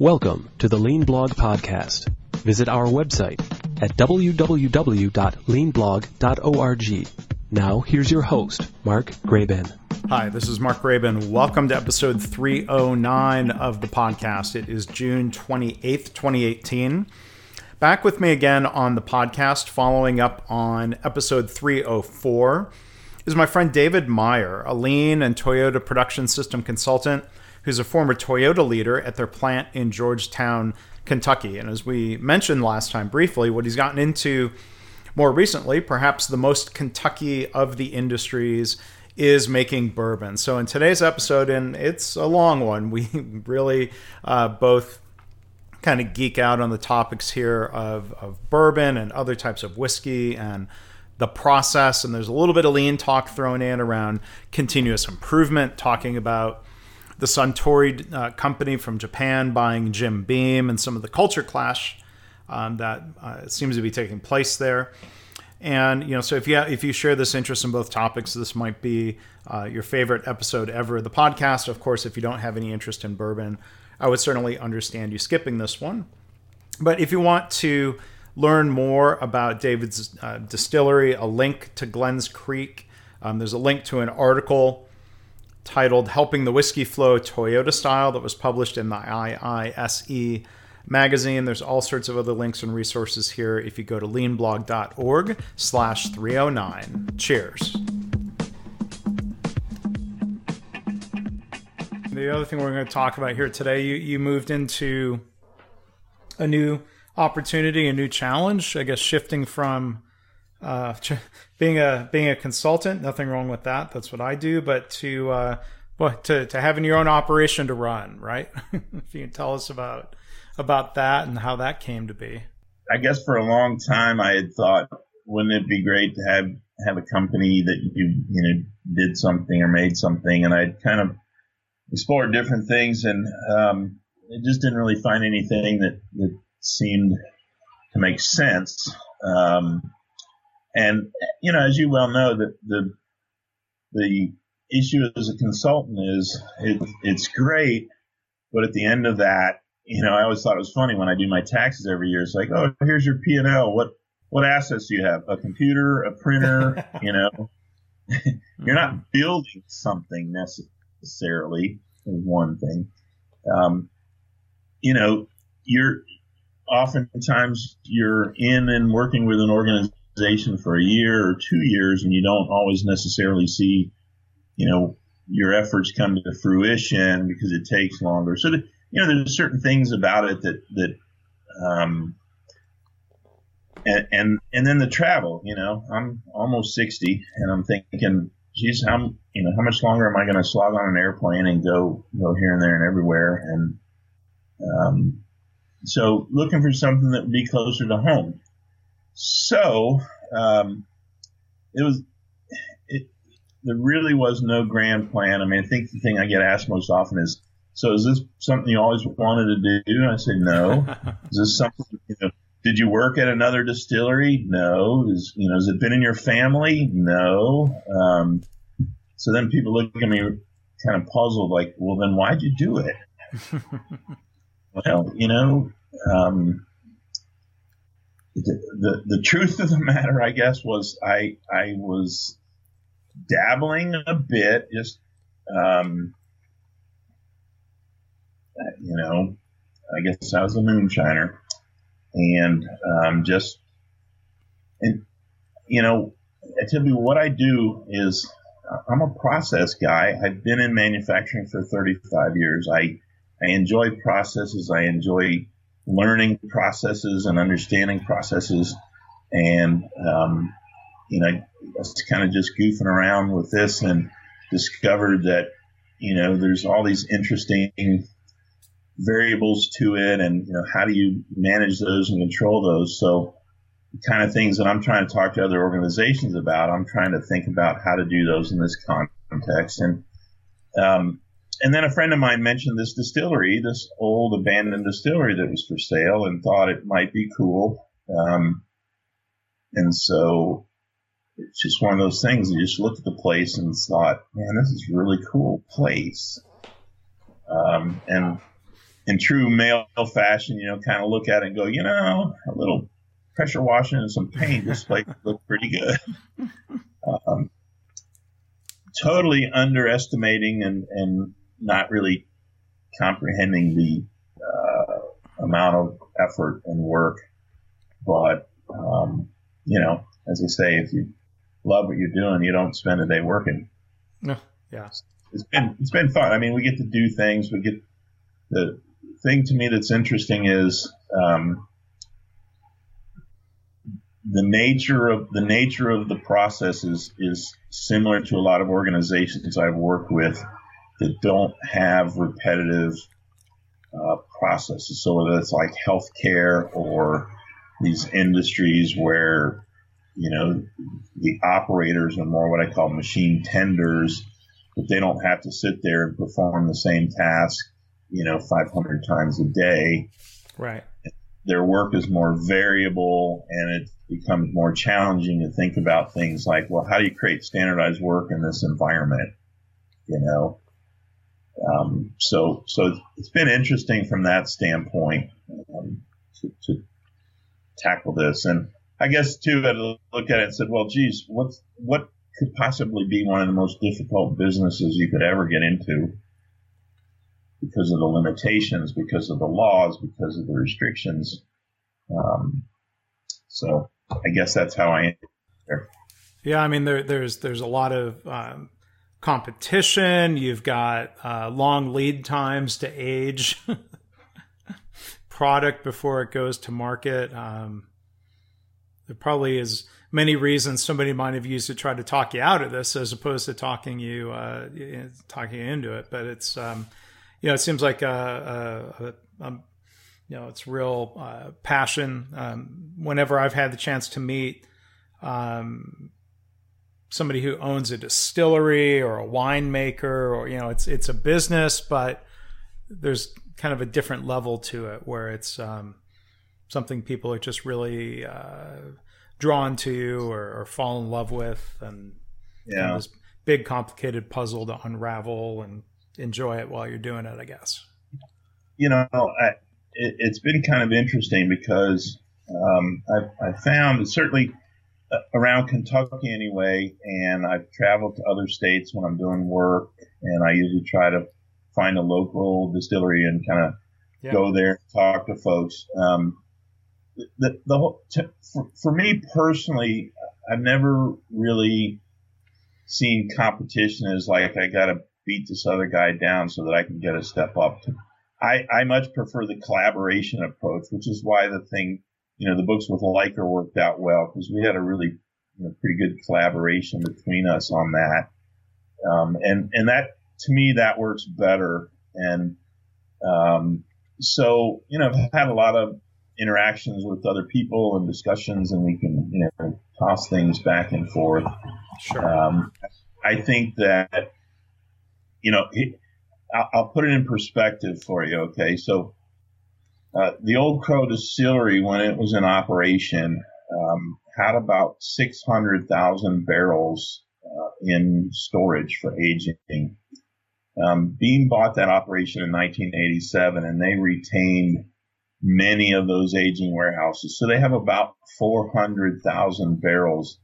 Welcome to the Lean Blog Podcast. Visit our website at www.leanblog.org. Now, here's your host, Mark Graban. Hi, this is Mark Graban. Welcome to episode 309 of the podcast. It is June 28th, 2018. Back with me again on the podcast, following up on episode 304, is my friend David Meier, a lean and Toyota production system consultant who's a former Toyota leader at their plant in Georgetown, Kentucky. And as we mentioned last time briefly, what he's gotten into more recently, perhaps the most Kentucky of the industries, is making bourbon. So in today's episode, and it's a long one, we really uh, both kind of geek out on the topics here of, of bourbon and other types of whiskey and the process. And there's a little bit of lean talk thrown in around continuous improvement, talking about the Suntory uh, company from Japan buying Jim Beam and some of the culture clash um, that uh, seems to be taking place there. And you know, so if you if you share this interest in both topics, this might be uh, your favorite episode ever of the podcast. Of course, if you don't have any interest in bourbon, I would certainly understand you skipping this one. But if you want to learn more about David's uh, distillery, a link to Glenns Creek, um, there's a link to an article titled Helping the Whiskey Flow Toyota Style that was published in the IISE magazine. There's all sorts of other links and resources here if you go to leanblog.org slash 309. Cheers. The other thing we're going to talk about here today, you, you moved into a new opportunity, a new challenge, I guess shifting from uh, being a being a consultant, nothing wrong with that. That's what I do. But to uh, well, to to having your own operation to run, right? if you can tell us about about that and how that came to be. I guess for a long time I had thought, wouldn't it be great to have have a company that you you know did something or made something, and I kind of explored different things, and um, it just didn't really find anything that that seemed to make sense. Um, and you know, as you well know, that the the issue as a consultant is it, it's great, but at the end of that, you know, I always thought it was funny when I do my taxes every year. It's like, oh, here's your P and L. What what assets do you have? A computer, a printer. you know, you're not building something necessarily. Is one thing. Um, you know, you're oftentimes you're in and working with an organization organization for a year or two years and you don't always necessarily see, you know, your efforts come to fruition because it takes longer. So, that, you know, there's certain things about it that, that, um, and, and, and then the travel, you know, I'm almost 60 and I'm thinking, geez, how, you know, how much longer am I going to slog on an airplane and go, go here and there and everywhere? And, um, so looking for something that would be closer to home. So um, it was. It, there really was no grand plan. I mean, I think the thing I get asked most often is, "So is this something you always wanted to do?" And I say, "No." is this something? You know, did you work at another distillery? No. Is you know, has it been in your family? No. Um, so then people look at me kind of puzzled, like, "Well, then why'd you do it?" well, you know, um, the, the, truth of the matter, I guess, was I I was dabbling a bit, just um, you know, I guess I was a moonshiner, and um, just and you know, typically what I do is I'm a process guy. I've been in manufacturing for 35 years. I I enjoy processes. I enjoy learning processes and understanding processes. And, um, you know, I was kind of just goofing around with this and discovered that, you know, there's all these interesting variables to it and, you know, how do you manage those and control those? So, kind of things that I'm trying to talk to other organizations about, I'm trying to think about how to do those in this context. And, um, and then a friend of mine mentioned this distillery, this old abandoned distillery that was for sale, and thought it might be cool. Um, and so it's just one of those things. You just looked at the place and thought, man, this is a really cool place. Um, and in true male fashion, you know, kind of look at it and go, you know, a little pressure washing and some paint this place look pretty good. um, totally underestimating and, and not really comprehending the uh, amount of effort and work. But, um, you know, as I say, if you love what you're doing, you don't spend a day working. No, yeah. It's been, it's been fun. I mean, we get to do things. We get the thing to me that's interesting is, um, the nature of the nature of the process is, is similar to a lot of organizations I've worked with that don't have repetitive uh, processes. So whether it's like healthcare or these industries where you know the operators are more what I call machine tenders, but they don't have to sit there and perform the same task, you know, 500 times a day. Right. Their work is more variable and it becomes more challenging to think about things like, well, how do you create standardized work in this environment? You know, um, so so it's been interesting from that standpoint um, to, to, tackle this, and I guess too, I looked at it and said, well, geez, what's what could possibly be one of the most difficult businesses you could ever get into because of the limitations, because of the laws, because of the restrictions. Um, so I guess that's how I. Yeah, I mean there, there's there's a lot of um, competition. You've got uh, long lead times to age product before it goes to market. Um, there probably is many reasons somebody might have used to try to talk you out of this, as opposed to talking you uh, talking you into it. But it's um, you know it seems like a, a, a, a you know it's real uh, passion. Um, whenever I've had the chance to meet um, somebody who owns a distillery or a winemaker, or you know, it's it's a business, but there's kind of a different level to it where it's um, something people are just really uh, drawn to or, or, fall in love with, and yeah, this big complicated puzzle to unravel and enjoy it while you're doing it. I guess. You know, I, it, has been kind of interesting because um, I, I found it certainly around Kentucky anyway, and I've traveled to other states when I'm doing work, and I usually try to find a local distillery and kind of yeah. go there and talk to folks. Um, the, the whole, t- for, for me personally, I've never really seen competition as like I got to beat this other guy down so that I can get a step up. I, I much prefer the collaboration approach, which is why the thing you know, the books with Liker worked out well because we had a really you know, pretty good collaboration between us on that. Um, and, and that, to me, that works better. And, um, so, you know, I've had a lot of interactions with other people and discussions and we can, you know, toss things back and forth. Sure. Um, I think that, you know, I'll, I'll put it in perspective for you. Okay. So, uh, the Old Crow Distillery, when it was in operation, um, had about 600,000 barrels uh, in storage for aging. Um, Beam bought that operation in 1987, and they retained many of those aging warehouses. So they have about 400,000 barrels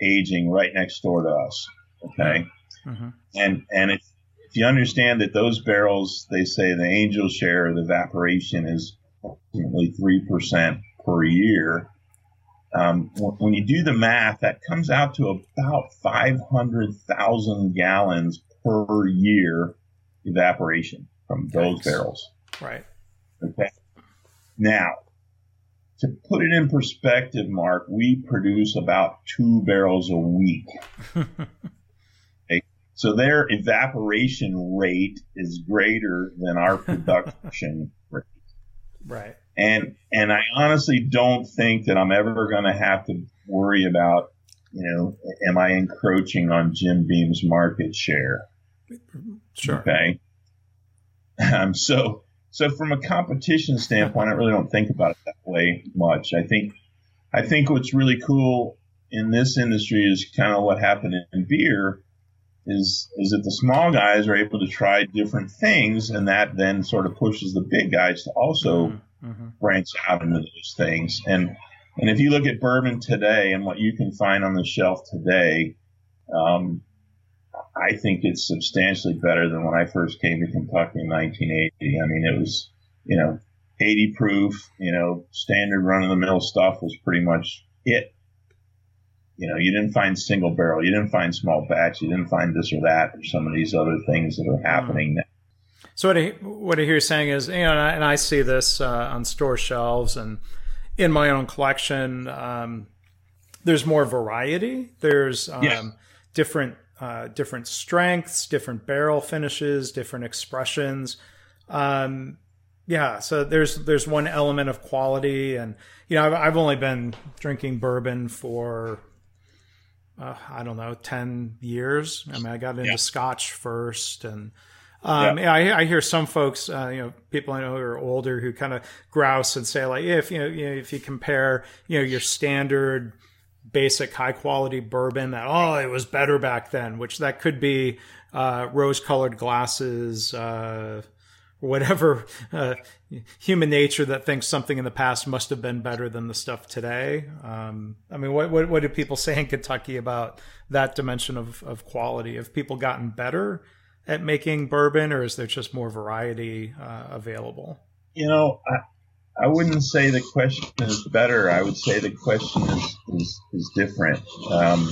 aging right next door to us. Okay, mm-hmm. and and if if you understand that those barrels, they say the angel share of the evaporation is approximately 3% per year. Um, when you do the math, that comes out to about 500,000 gallons per year evaporation from those barrels. Right. Okay. Now, to put it in perspective, Mark, we produce about two barrels a week. okay. So their evaporation rate is greater than our production. Right. And and I honestly don't think that I'm ever going to have to worry about, you know, am I encroaching on Jim Beam's market share? Sure. Okay. Um, so so from a competition standpoint, I really don't think about it that way much. I think I think what's really cool in this industry is kind of what happened in beer is is that the small guys are able to try different things, and that then sort of pushes the big guys to also mm-hmm. mm-hmm. branch out into those things. And and if you look at bourbon today and what you can find on the shelf today, um, I think it's substantially better than when I first came to Kentucky in 1980. I mean, it was you know 80 proof, you know, standard run of the mill stuff was pretty much it. You know, you didn't find single barrel, you didn't find small batch, you didn't find this or that or some of these other things that are happening now. So what I what I hear you saying is, you know, and I, and I see this uh, on store shelves and in my own collection. Um, there's more variety. There's um, yes. different uh, different strengths, different barrel finishes, different expressions. Um, yeah, so there's there's one element of quality, and you know I've, I've only been drinking bourbon for uh, I don't know ten years. I mean I got into yeah. Scotch first, and um, yeah. I, I, hear some folks, uh, you know, people I know who are older who kind of grouse and say like, if you know, you know, if you compare, you know, your standard basic high quality bourbon that oh it was better back then which that could be uh, rose colored glasses uh, whatever uh, human nature that thinks something in the past must have been better than the stuff today. Um, I mean, what, what, what do people say in Kentucky about that dimension of, of quality? Have people gotten better at making bourbon, or is there just more variety uh, available? You know, I, I wouldn't say the question is better. I would say the question is is, is different. Um,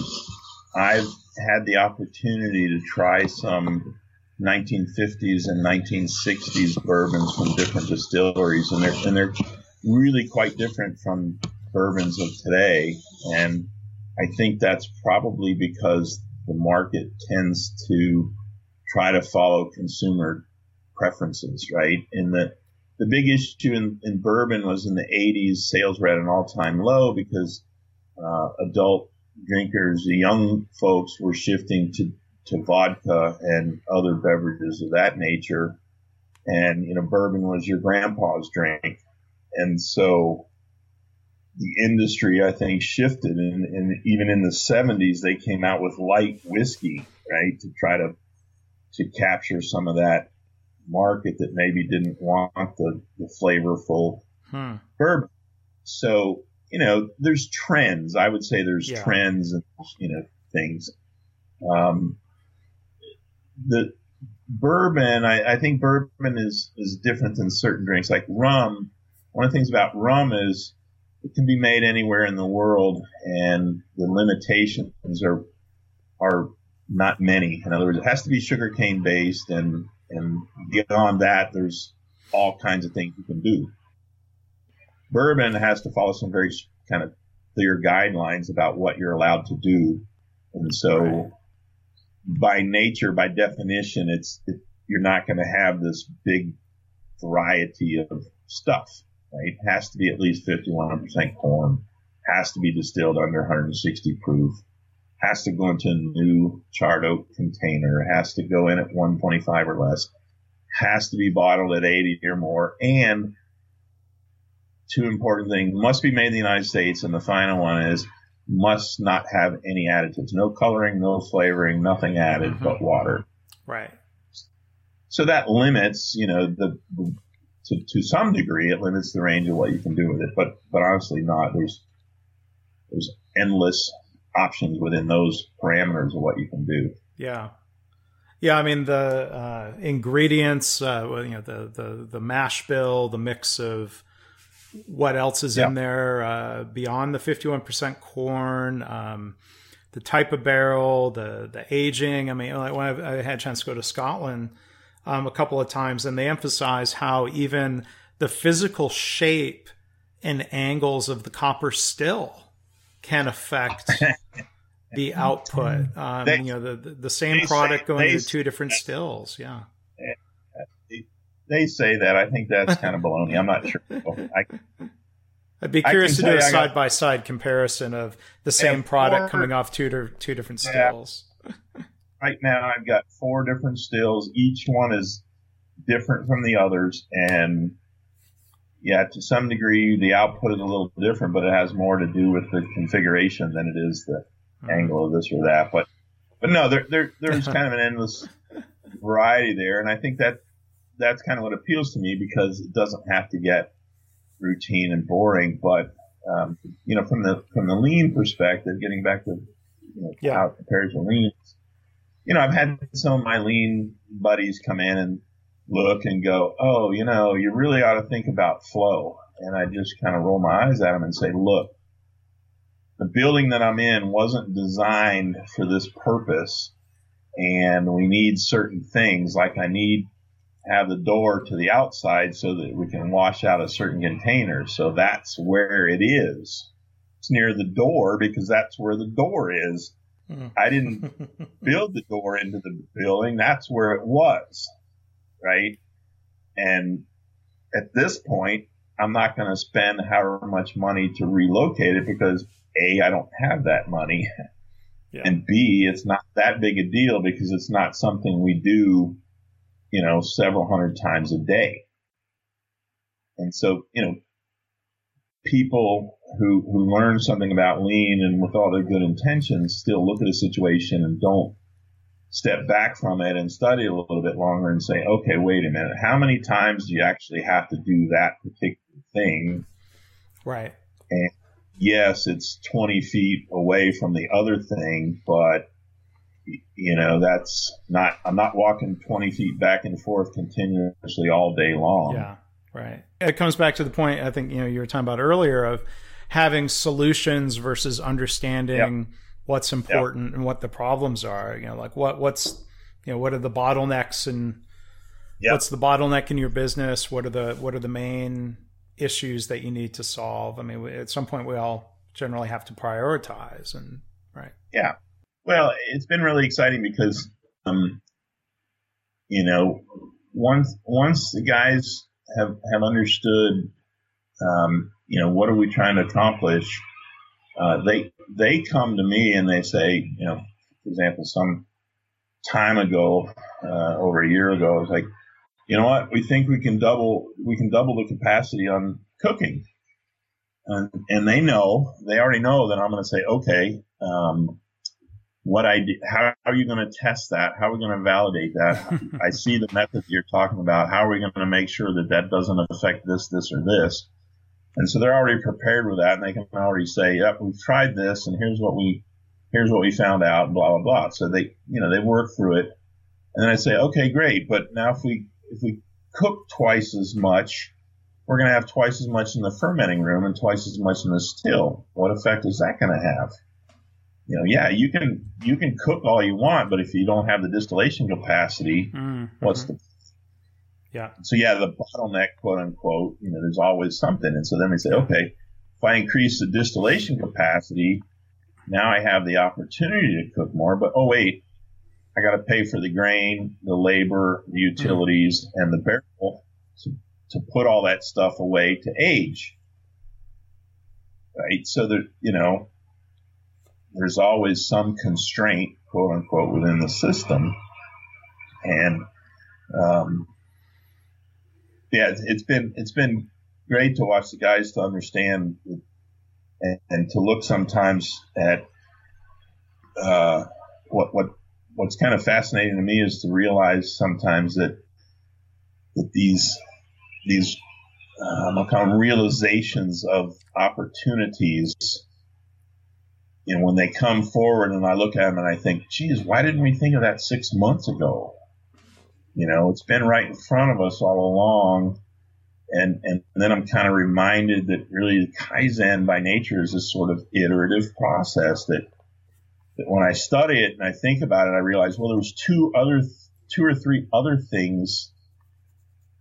I've had the opportunity to try some 1950s and 1960s bourbons from different distilleries, and they're and they're really quite different from bourbons of today. And I think that's probably because the market tends to try to follow consumer preferences, right? And the the big issue in, in bourbon was in the 80s, sales were at an all time low because uh, adult drinkers, the young folks, were shifting to to vodka and other beverages of that nature. And, you know, bourbon was your grandpa's drink. And so the industry, I think, shifted. And, and even in the 70s, they came out with light whiskey, right, to try to, to capture some of that market that maybe didn't want the, the flavorful hmm. bourbon. So, you know, there's trends. I would say there's yeah. trends and, you know, things. Um, the bourbon, I, I, think bourbon is, is different than certain drinks. Like rum, one of the things about rum is it can be made anywhere in the world, and the limitations are are not many. In other words, it has to be sugarcane based, and and beyond that, there's all kinds of things you can do. Bourbon has to follow some very kind of clear guidelines about what you're allowed to do, and so. By nature, by definition, it's it, you're not going to have this big variety of stuff. Right? It has to be at least 51% corn. Has to be distilled under 160 proof. Has to go into a new charred oak container. Has to go in at 125 or less. Has to be bottled at 80 or more. And two important things must be made in the United States. And the final one is must not have any additives. No coloring, no flavoring, nothing added mm-hmm. but water. Right. So that limits, you know, the, the to, to some degree, it limits the range of what you can do with it. But but honestly, not. There's there's endless options within those parameters of what you can do. Yeah. Yeah, I mean the uh, ingredients, uh, you know, the, the the mash bill, the mix of what else is in there uh, beyond the 51% corn, um, the type of barrel, the the aging. I mean, like when I, I had a chance to go to Scotland um, a couple of times, and they emphasize how even the physical shape and angles of the copper still can affect the output. Um, they, you know, the the, the same product say, going to two different stills. Yeah they say that. I think that's kind of baloney. I'm not sure. I, would be curious to do a side by side comparison of the same product four, coming off two two different stills. Yeah. right now, I've got four different stills. Each one is different from the others, and yeah, to some degree, the output is a little different, but it has more to do with the configuration than it is the mm-hmm. angle of this or that. But but no, there, there there's kind of an endless variety there, and I think that that's kind of what appeals to me because it doesn't have to get routine and boring. But um, you know, from the from the lean perspective, getting back to you know, Yeah. how it compares to lean, you know, I've had some of my lean buddies come in and look and go, oh, you know, you really ought to think about flow. And I just kind of roll my eyes at them and say, look, the building that I'm in wasn't designed for this purpose. And we need certain things like I need have the door to the outside so that we can wash out a certain container. So that's where it is. It's near the door because that's where the door is. Mm. I didn't build the door into the building. That's where it was. Right. And at this point, I'm not going to spend however much money to relocate it because A, I don't have that money. Yeah. And B, it's not that big a deal because it's not something we do, you know, several hundred times a day. And so, you know, people who, who learn something about lean and with all their good intentions still look at a situation and don't step back from it and study a little bit longer and say, okay, wait a minute. How many times do you actually have to do that particular thing? right. And yes, it's 20 feet away from the other thing, but you know, that's not, I'm not walking 20 feet back and forth continuously all day long. Yeah, right. It comes back to the point I think you know you were talking about earlier of having solutions versus understanding what's important and what the problems are. You know, like what what's you know what are the bottlenecks and Yep. what's the bottleneck in your business? What are the what are the main issues that you need to solve? I mean, at some point we all generally have to prioritize and right. Yeah. Well, it's been really exciting because, um, you know, once once the guys have have understood, um, you know, what are we trying to accomplish, uh, they they come to me and they say, you know, for example, some time ago, uh, over a year ago, I was like, you know what, we think we can double we can double the capacity on cooking. And, and they know, they already know that I'm going to say, okay, um, what I do, how are you going to test that? How are we going to validate that? I see the method you're talking about. How are we going to make sure that that doesn't affect this, this, or this? And so they're already prepared with that, and they can already say, "Yep, we've tried this, and here's what we, here's what we found out," blah blah blah. So they, you know, they work through it, and then I say, "Okay, great, but now if we if we cook twice as much, we're going to have twice as much in the fermenting room and twice as much in the still. What effect is that going to have?" You know, yeah, you can you can cook all you want, but if you don't have the distillation capacity, Mm, what's the yeah so yeah, the bottleneck, quote unquote, you know, there's always something. And so then we say, okay, if I increase the distillation capacity, now I have the opportunity to cook more, but oh wait, I got to pay for the grain, the labor, the utilities, and the barrel to, to put all that stuff away to age. Right. So that, you know, there's always some constraint, quote unquote, within the system. And, um, yeah, it's, been, it's been great to watch the guys to understand and, and to look sometimes at, uh, what, what, what's kind of fascinating to me is to realize sometimes that, that these, these, um, realizations of opportunities know, when they come forward and I look at them and I think, geez, why didn't we think of that six months ago? You know, it's been right in front of us all along. And, and then I'm kind of reminded that really the Kaizen by nature is this sort of iterative process that, that when I study it and I think about it, I realize, well, there was two other, two or three other things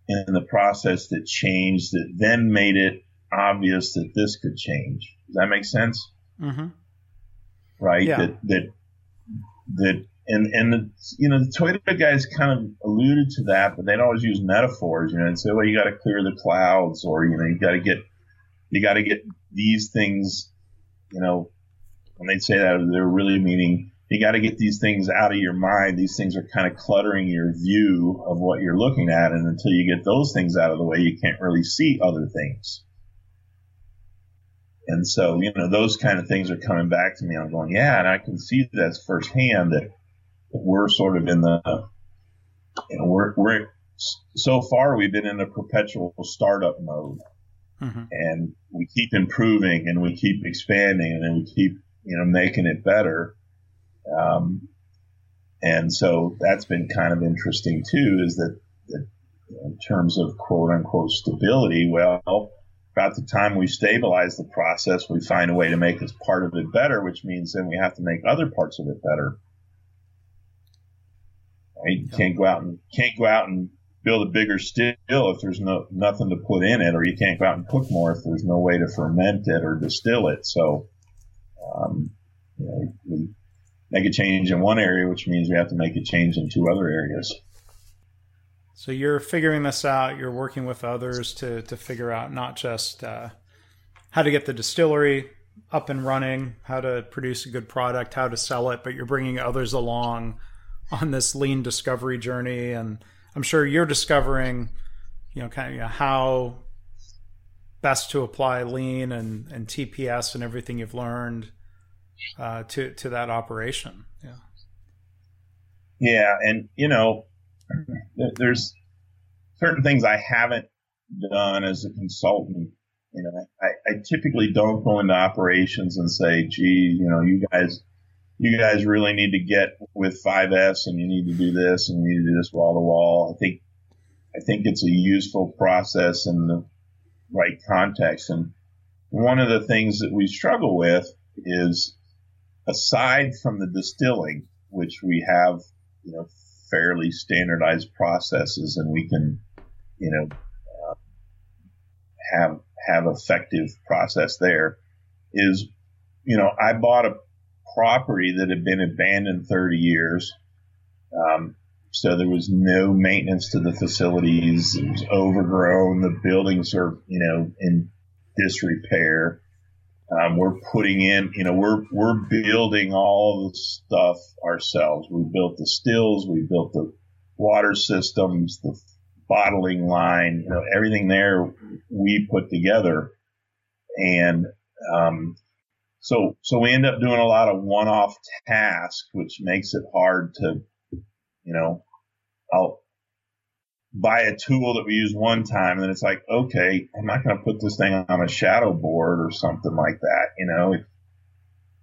in the process that changed that then made it obvious that this could change. Does that make sense? hmm right? Yeah. That that that and and the, you know the Toyota guys kind of alluded to that, but they'd always use metaphors, you know, and say, well, you got to clear the clouds, or you know, you got to get you got to get these things, you know, when they'd say that, they're really meaning you got to get these things out of your mind. These things are kind of cluttering your view of what you're looking at, and until you get those things out of the way, you can't really see other things. And so, you know, those kind of things are coming back to me. I'm going, yeah, and I can see that firsthand that, we're sort of in the, you know, we're, we're, so far we've been in a perpetual startup mode. Mm-hmm. And we keep improving and we keep expanding and then we keep, you know, making it better. Um, and so that's been kind of interesting too, is that, that in terms of quote unquote stability, well, about the time we stabilize the process, we find a way to make this part of it better, which means then we have to make other parts of it better. Right? You can't go out and can't go out and build a bigger still if there's no nothing to put in it, or you can't go out and cook more if there's no way to ferment it or distill it. So, um, you know, we make a change in one area, which means we have to make a change in two other areas. So you're figuring this out. You're working with others to to figure out not just uh, how to get the distillery up and running, how to produce a good product, how to sell it, but you're bringing others along on this lean discovery journey. And I'm sure you're discovering, you know, kind of you know, how best to apply lean and, and TPS and everything you've learned uh, to to that operation. Yeah. Yeah, and you know, there's certain things I haven't done as a consultant. You know, I, I typically don't go into operations and say, gee, you know, you guys, you guys really need to get with 5S and you need to do this and you need to do this wall to wall. I think, I think it's a useful process in the right context. And one of the things that we struggle with is aside from the distilling, which we have, you know, fairly standardized processes and we can, you know, uh, have, have effective process there is, you know, I bought a property that had been abandoned 30 years. Um, so there was no maintenance to the facilities. It was overgrown. The buildings are, you know, in disrepair. Um, we're putting in, you know, we're we're building all the stuff ourselves. We built the stills, we built the water systems, the bottling line, you know, everything there we put together, and um, so so we end up doing a lot of one-off tasks, which makes it hard to, you know, I'll buy a tool that we use one time and then it's like, okay, I'm not going to put this thing on a shadow board or something like that, you know?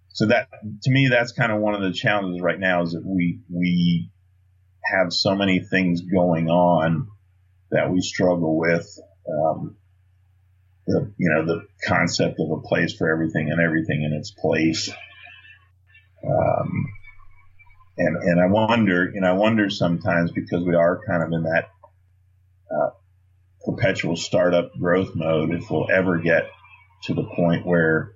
So that, to me, that's kind of one of the challenges right now is that we, we have so many things going on that we struggle with. Um, the, you know, the concept of a place for everything and everything in its place. Um, and, and I wonder, know, I wonder sometimes because we are kind of in that uh, perpetual startup growth mode if we'll ever get to the point where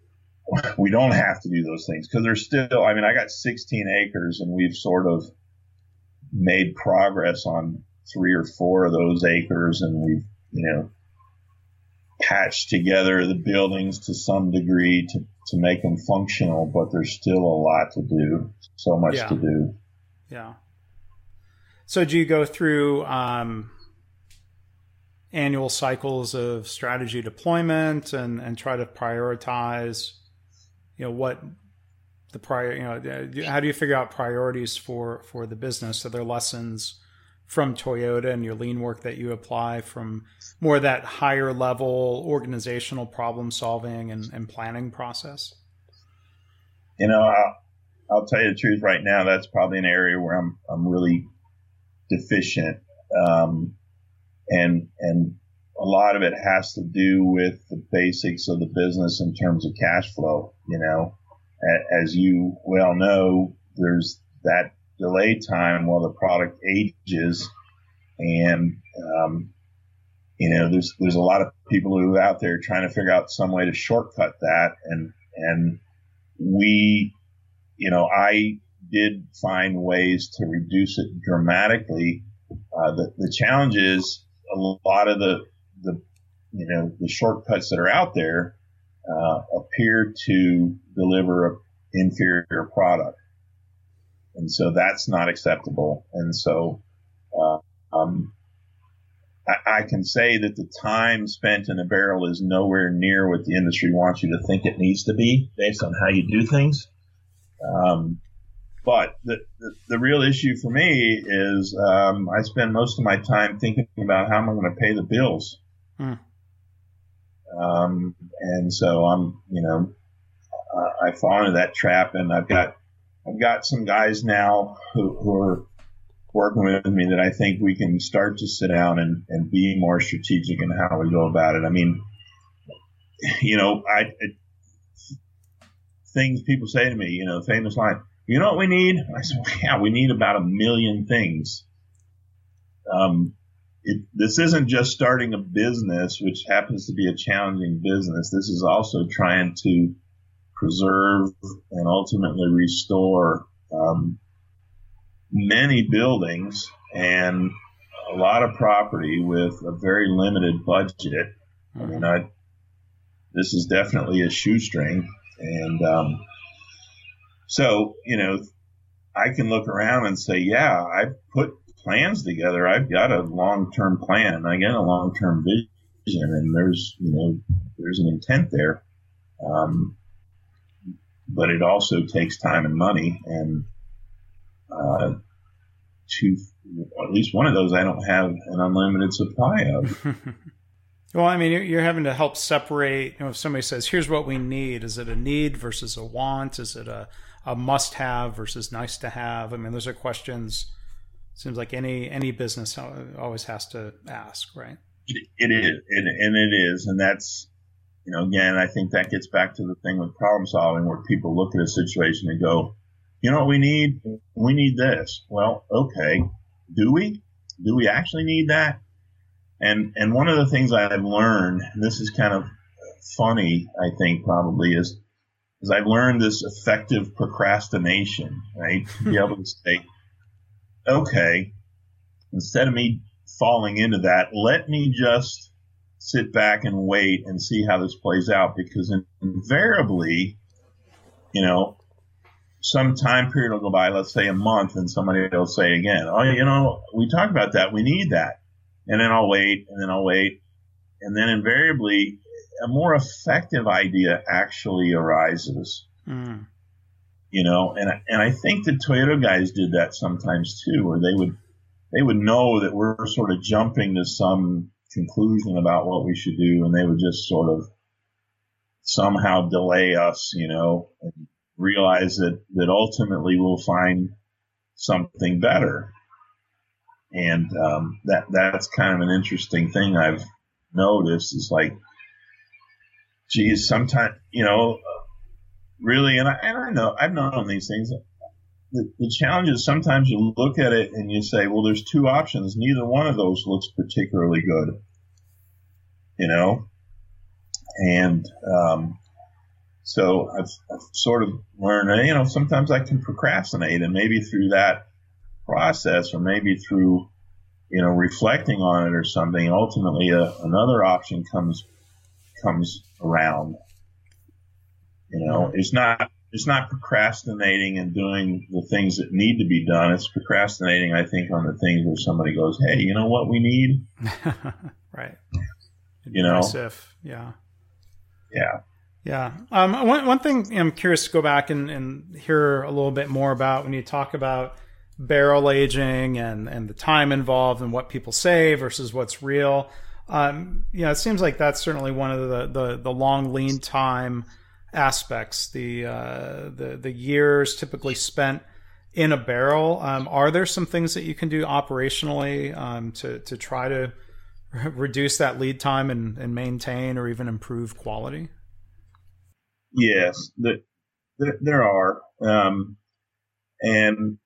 we don't have to do those things. Because there's still i mean i got 16 acres and we've sort of made progress on three or four of those acres and we've you know patched together the buildings to some degree to, to make them functional but there's still a lot to do so much yeah. to do. Yeah. So do you go through um, annual cycles of strategy deployment and, and try to prioritize, you know, what the prior, you know, how do you figure out priorities for, for the business? Are there lessons from Toyota and your lean work that you apply from more that higher level organizational problem solving and, and planning process? You know, I'll, I'll tell you the truth right now. That's probably an area where I'm, I'm really deficient. Um, and and a lot of it has to do with the basics of the business in terms of cash flow. You know, as you well know, there's that delay time while the product ages, and um, you know, there's there's a lot of people who are out there trying to figure out some way to shortcut that, and and we, you know, I did find ways to reduce it dramatically. Uh, the the challenge is a lot of the the you know the shortcuts that are out there uh, appear to deliver an inferior product, and so that's not acceptable. And so, uh, um, I, I, can say that the time spent in a barrel is nowhere near what the industry wants you to think it needs to be, based on how you do things. Um, but the, the, the real issue for me is um, I spend most of my time thinking about how am I going to pay the bills. Hmm. Um, and so I'm, you know, uh, I fall into that trap, and I've got I've got some guys now who, who are working with me that I think we can start to sit down and, and be more strategic in how we go about it. I mean, you know, I it, things people say to me, you know, famous line, you know what we need? I said, yeah, we need about a million things. Um, it, this isn't just starting a business, which happens to be a challenging business. This is also trying to preserve and ultimately restore um, many buildings and a lot of property with a very limited budget. I mean, I, this is definitely a shoestring, and um, so you know, I can look around and say, yeah, I've put plans together. I've got a long-term plan. I got a long-term vision, and there's you know, there's an intent there. Um, but it also takes time and money, and uh, to at least one of those I don't have an unlimited supply of. well, I mean, you're having to help separate. You know, if somebody says, "Here's what we need," is it a need versus a want? Is it a a must-have versus nice to have? I mean, those are questions. Seems like any any business always has to ask, right? It, it is, it, and it is, and that's you know, again, I think that gets back to the thing with problem solving where people look at a situation and go, you know what we need? We need this. Well, okay. Do we? Do we actually need that? And, and one of the things I've learned, this is kind of funny, I think probably is, is I've learned this effective procrastination, right? To be able to say, okay, instead of me falling into that, let me just sit back and wait and see how this plays out because invariably, you know, some time period will go by, let's say a month, and somebody will say again, oh, you know, we talked about that. We need that. And then I'll wait and then I'll wait. And then invariably, a more effective idea actually arises. Mm. You know, and, and I think the Toyota guys did that sometimes too, where they would, they would know that we're sort of jumping to some conclusion about what we should do, and they would just sort of somehow delay us, you know, and realize that that ultimately we'll find something better. And um, that that's kind of an interesting thing I've noticed is like, geez, sometimes you know, really, and I, and I know I've known these things. The, the challenge is sometimes you look at it and you say, well, there's two options. Neither one of those looks particularly good you know, and um, so I've, I've, sort of learned, you know, sometimes I can procrastinate, and maybe through that process, or maybe through, you know, reflecting on it or something, ultimately a, another option comes comes around. You know, it's not it's not procrastinating and doing the things that need to be done. It's procrastinating, I think, on the things where somebody goes, "Hey, you know what we need?" right you know, yeah, yeah, yeah. Um, one one thing I'm curious to go back and, and hear a little bit more about when you talk about barrel aging and and the time involved and what people say versus what's real. Um, you know, it seems like that's certainly one of the the, the long lean time aspects. The uh, the the years typically spent in a barrel. Um, are there some things that you can do operationally um, to to try to reduce that lead time and, and maintain or even improve quality? Yes, the, the, there are. Um, and,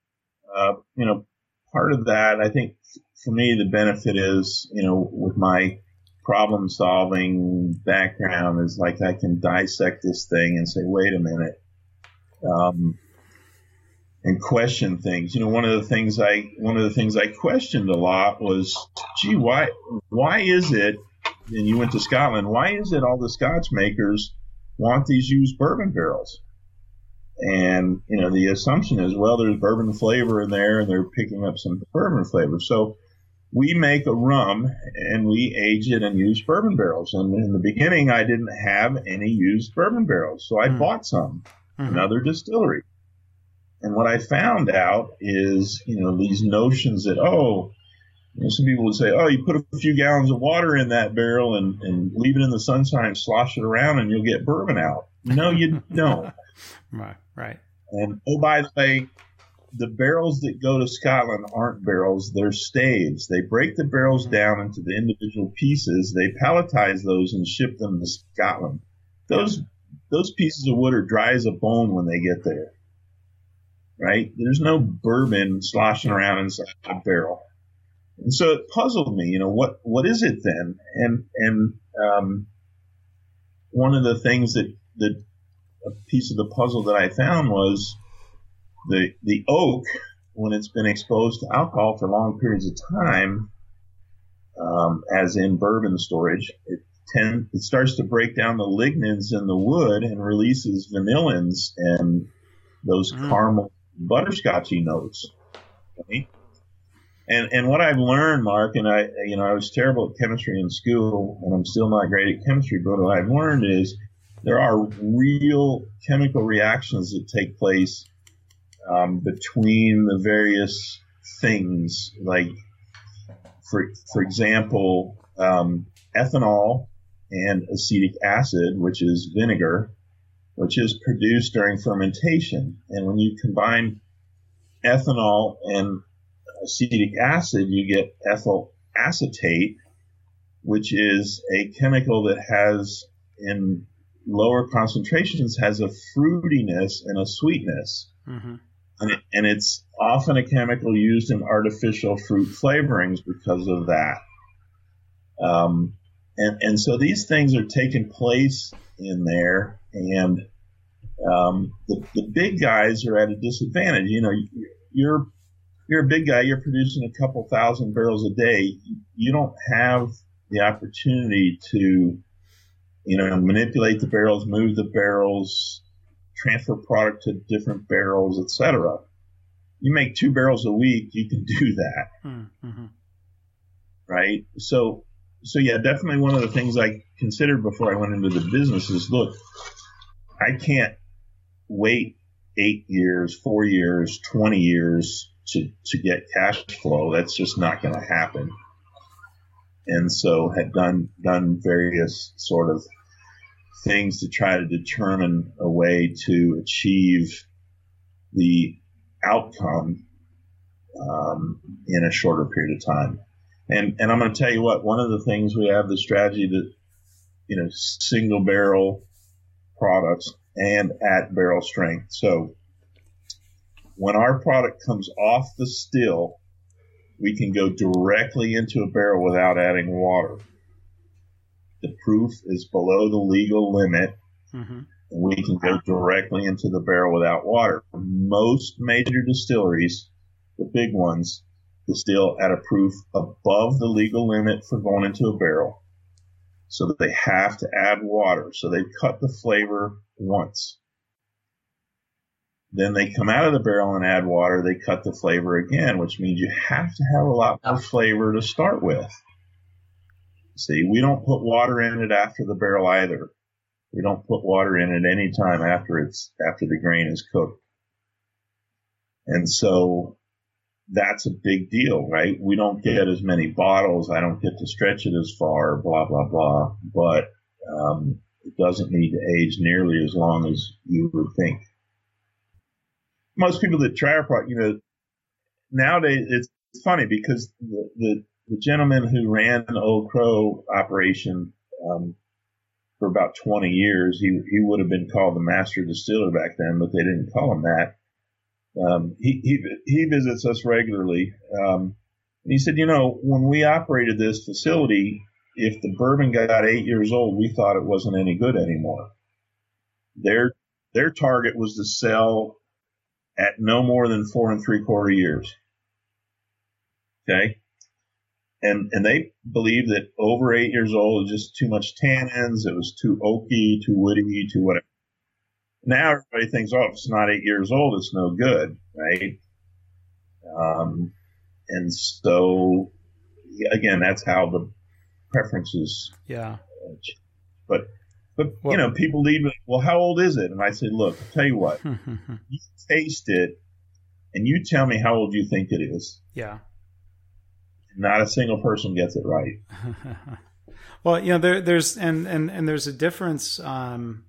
uh, you know, part of that, I think for me, the benefit is, you know, with my problem solving background is like I can dissect this thing and say, wait a minute. Um, and question things. You know, one of the things I one of the things I questioned a lot was, gee, why why is it? And you went to Scotland. Why is it all the Scotch makers want these used bourbon barrels? And you know, the assumption is, well, there's bourbon flavor in there, and they're picking up some bourbon flavor. So we make a rum and we age it and use bourbon barrels. And in the beginning, I didn't have any used bourbon barrels, so I mm. bought some, mm-hmm. another distillery And what I found out is, you know, these notions that, oh, you know, some people would say, oh, you put a few gallons of water in that barrel and, and leave it in the sunshine, slosh it around, and you'll get bourbon out. No, you don't. Right, right. And oh, by the way, the barrels that go to Scotland aren't barrels, they're staves. They break the barrels down into the individual pieces, they palletize those and ship them to Scotland. Those those pieces of wood are dry as a bone when they get there. Right? There's no bourbon sloshing around inside a barrel. And so it puzzled me, you know, what what is it then? And and um, one of the things that that piece of the puzzle that I found was the the oak when it's been exposed to alcohol for long periods of time, um, as in bourbon storage, it tend it starts to break down the lignins in the wood and releases vanillins and those mm. caramel butterscotchy notes. Okay? And and what I've learned, Mark, and I you know I was terrible at chemistry in school, and I'm still not great at chemistry, but what I've learned is there are real chemical reactions that take place um, between the various things. Like, for for example, um, ethanol and acetic acid, which is vinegar, which is produced during fermentation. And when you combine ethanol and acetic acid, you get ethyl acetate, which is a chemical that has in lower concentrations has a fruitiness and a sweetness. Mm-hmm. And, it, and it's often a chemical used in artificial fruit flavorings because of that. Um, and, and so these things are taking place in there, and um, the, the big guys are at a disadvantage. You know, you're you're a big guy. You're producing a couple thousand barrels a day. You don't have the opportunity to you know, manipulate the barrels, move the barrels, transfer product to different barrels, etc. You make two barrels a week, you can do that. Mm-hmm. Right? So, so yeah, definitely one of the things I considered before I went into the business is look, I can't wait eight years, four years, 20 years to, to get cash flow. That's just not going to happen and so had done done various sort of things to try to determine a way to achieve the outcome um, in a shorter period of time. And and I'm going to tell you what one of the things we have the strategy that you know single barrel products and at barrel strength. So when our product comes off the still we can go directly into a barrel without adding water. The proof is below the legal limit. Mm-hmm. And we can go directly into the barrel without water. Most major distilleries, the big ones, distill at a proof above the legal limit for going into a barrel. So that they have to add water. So they've cut the flavor once. Then they come out of the barrel and add water. They cut the flavor again, which means you have to have a lot more flavor to start with. See, we don't put water in it after the barrel either. We don't put water in it any time after it's after the grain is cooked. And so that's a big deal, right? We don't get as many bottles. I don't get to stretch it as far, blah, blah, blah. But um, it doesn't need to age nearly as long as you would think most people that try our product, you know, nowadays it's, funny because the, the, the gentleman who ran the Old Crow operation um, for about 20 years, he, he would have been called the master distiller back then, but they didn't call him that. Um, he, he, he visits us regularly. Um, and he said, you know, when we operated this facility, if the bourbon got eight years old, we thought it wasn't any good anymore. Their, their target was to sell at no more than four and three quarter years. Okay. And, and they believe that over eight years old is just too much tannins. It was too oaky, too woody, too whatever. Now everybody thinks, oh, if it's not eight years old, it's no good, right? Um, and so again, that's how the preferences. Yeah. But but well, you know, people leave it. Well, how old is it? And I say, look, I'll tell you what, you taste it, and you tell me how old you think it is. Yeah. Not a single person gets it right. well, you know, there, there's and and and there's a difference. Um,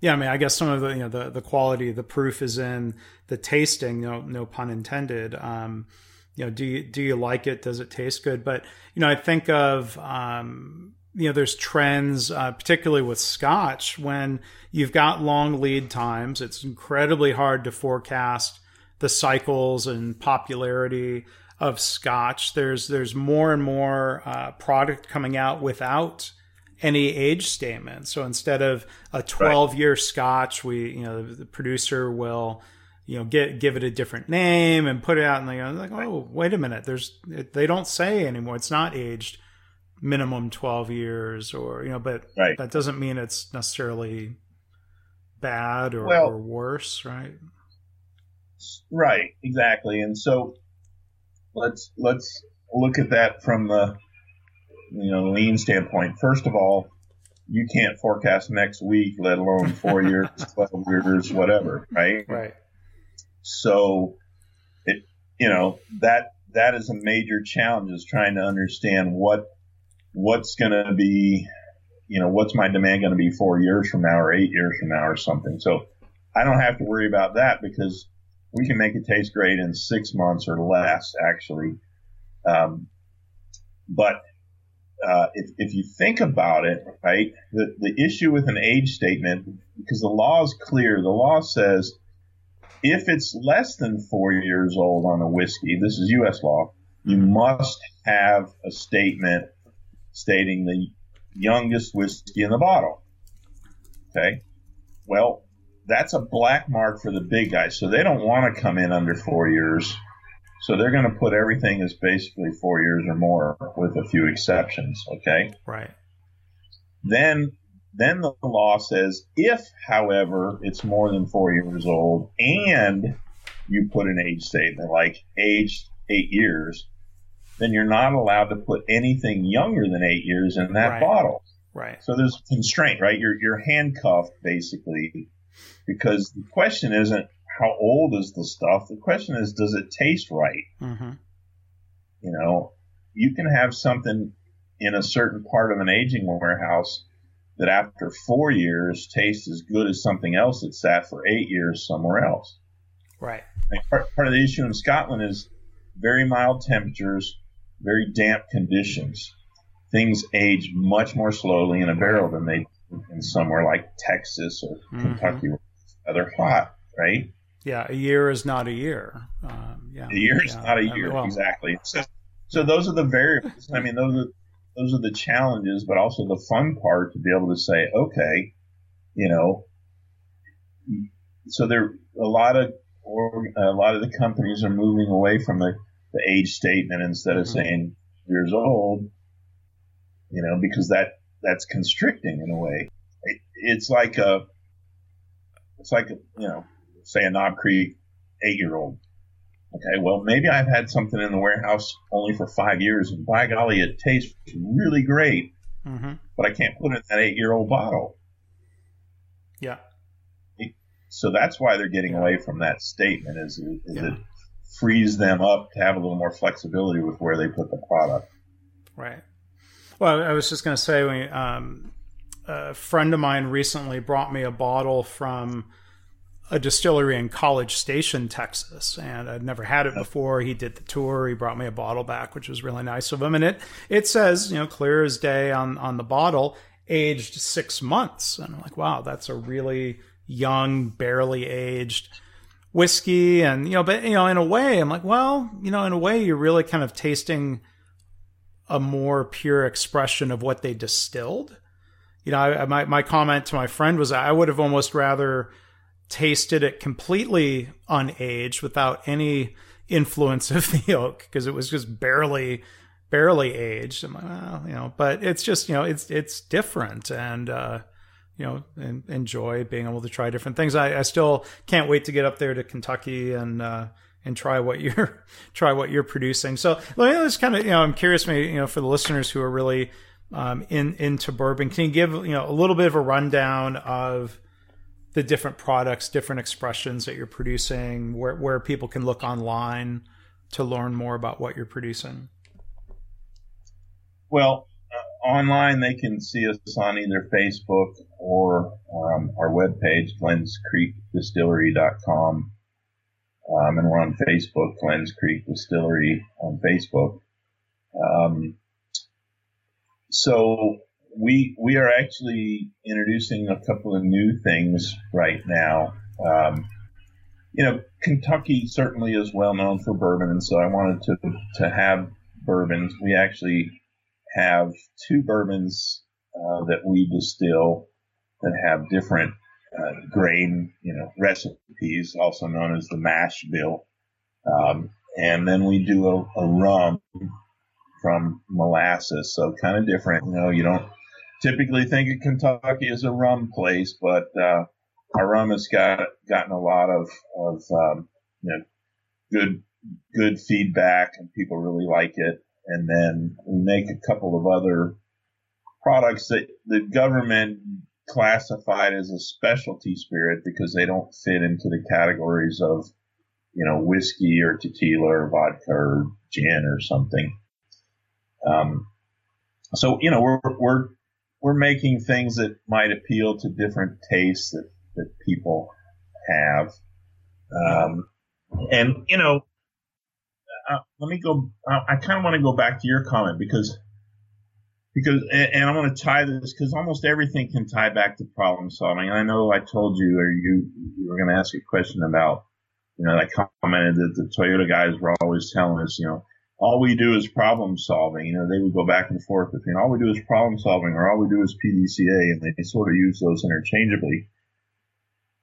yeah, I mean, I guess some of the you know the the quality, the proof is in the tasting. No, no pun intended. Um, you know, do you do you like it? Does it taste good? But you know, I think of um, you know, there's trends, uh, particularly with Scotch, when you've got long lead times. It's incredibly hard to forecast the cycles and popularity of Scotch. There's there's more and more uh, product coming out without any age statement. So instead of a 12 year Scotch, we you know the producer will you know get give it a different name and put it out and they go like oh wait a minute there's they don't say anymore it's not aged minimum 12 years or you know but right. that doesn't mean it's necessarily bad or, well, or worse right right exactly and so let's let's look at that from the you know lean standpoint. First of all you can't forecast next week let alone four years 12 years whatever right? Right. So it you know that that is a major challenge is trying to understand what what's going to be, you know, what's my demand going to be four years from now or eight years from now or something. So I don't have to worry about that because we can make it taste great in six months or less, actually. Um, but uh, if, if you think about it, right, the, the issue with an age statement, because the law is clear, the law says if it's less than four years old on a whiskey, this is U.S. law, you must have a statement stating the youngest whiskey in the bottle. Okay. Well, that's a black mark for the big guys. So they don't want to come in under four years. So they're going to put everything as basically four years or more with a few exceptions. Okay. Right. Then, then the law says if, however, it's more than four years old and you put an age statement like age eight years, then you're not allowed to put anything younger than eight years in that right. bottle. Right. So there's a constraint, right? You're you're handcuffed basically, because the question isn't how old is the stuff. The question is, does it taste right? Mm-hmm. You know, you can have something in a certain part of an aging warehouse that after four years tastes as good as something else that sat for eight years somewhere else. Right. part, part of the issue in Scotland is very mild temperatures, very damp conditions, things age much more slowly in a barrel than they in somewhere like Texas or mm-hmm. Kentucky where they're hot, right? Yeah, a year is not a year. Um, yeah, a year is yeah. not a year, well, exactly. So, so those are the variables. I mean, those are those are the challenges, but also the fun part to be able to say, okay, you know, so there a lot of or a lot of the companies are moving away from the the age statement instead of mm-hmm. saying years old, you know, because that that's constricting in a way. It, it's like a, it's like a, you know, say a Knob Creek eight year old. Okay, well maybe I've had something in the warehouse only for five years, and by golly, it tastes really great, mm-hmm. but I can't put it in that eight year old bottle. Yeah. so that's why they're getting away from that statement. Is, is yeah. it frees them up to have a little more flexibility with where they put the product. Right. Well, I was just going to say, um, a friend of mine recently brought me a bottle from a distillery in College Station, Texas, and I'd never had it before. He did the tour. He brought me a bottle back, which was really nice of him. And it it says, you know, clear as day on on the bottle, aged six months. And I'm like, wow, that's a really young, barely aged whiskey and you know but you know in a way i'm like well you know in a way you're really kind of tasting a more pure expression of what they distilled you know I, my, my comment to my friend was i would have almost rather tasted it completely unaged without any influence of the oak because it was just barely barely aged I'm like, well, you know but it's just you know it's it's different and uh you know, and enjoy being able to try different things. I, I still can't wait to get up there to Kentucky and uh, and try what you're try what you're producing. So let me just kind of you know, I'm curious, maybe you know, for the listeners who are really um, in into bourbon, can you give you know a little bit of a rundown of the different products, different expressions that you're producing, where where people can look online to learn more about what you're producing? Well, uh, online they can see us on either Facebook or um, our webpage, glenscreekdistillery.com. Um, and we're on Facebook, Glens Creek Distillery on Facebook. Um, so we we are actually introducing a couple of new things right now. Um, you know, Kentucky certainly is well known for bourbon, and so I wanted to to have bourbons. We actually have two bourbons uh, that we distill that have different uh, grain, you know, recipes, also known as the mash bill. Um, and then we do a, a rum from molasses, so kind of different. You know, you don't typically think of Kentucky as a rum place, but uh, our rum has got gotten a lot of of um, you know good good feedback, and people really like it. And then we make a couple of other products that the government classified as a specialty spirit because they don't fit into the categories of you know whiskey or tequila or vodka or gin or something. Um, so you know we're we're we're making things that might appeal to different tastes that that people have. Um, and you know, uh, let me go. Uh, I kind of want to go back to your comment because because and, I want to tie this because almost everything can tie back to problem solving. I know I told you or you you were going to ask a question about you know I commented that the Toyota guys were always telling us you know all we do is problem solving. You know, they would go back and forth between all we do is problem solving or all we do is PDCA, and they sort of use those interchangeably.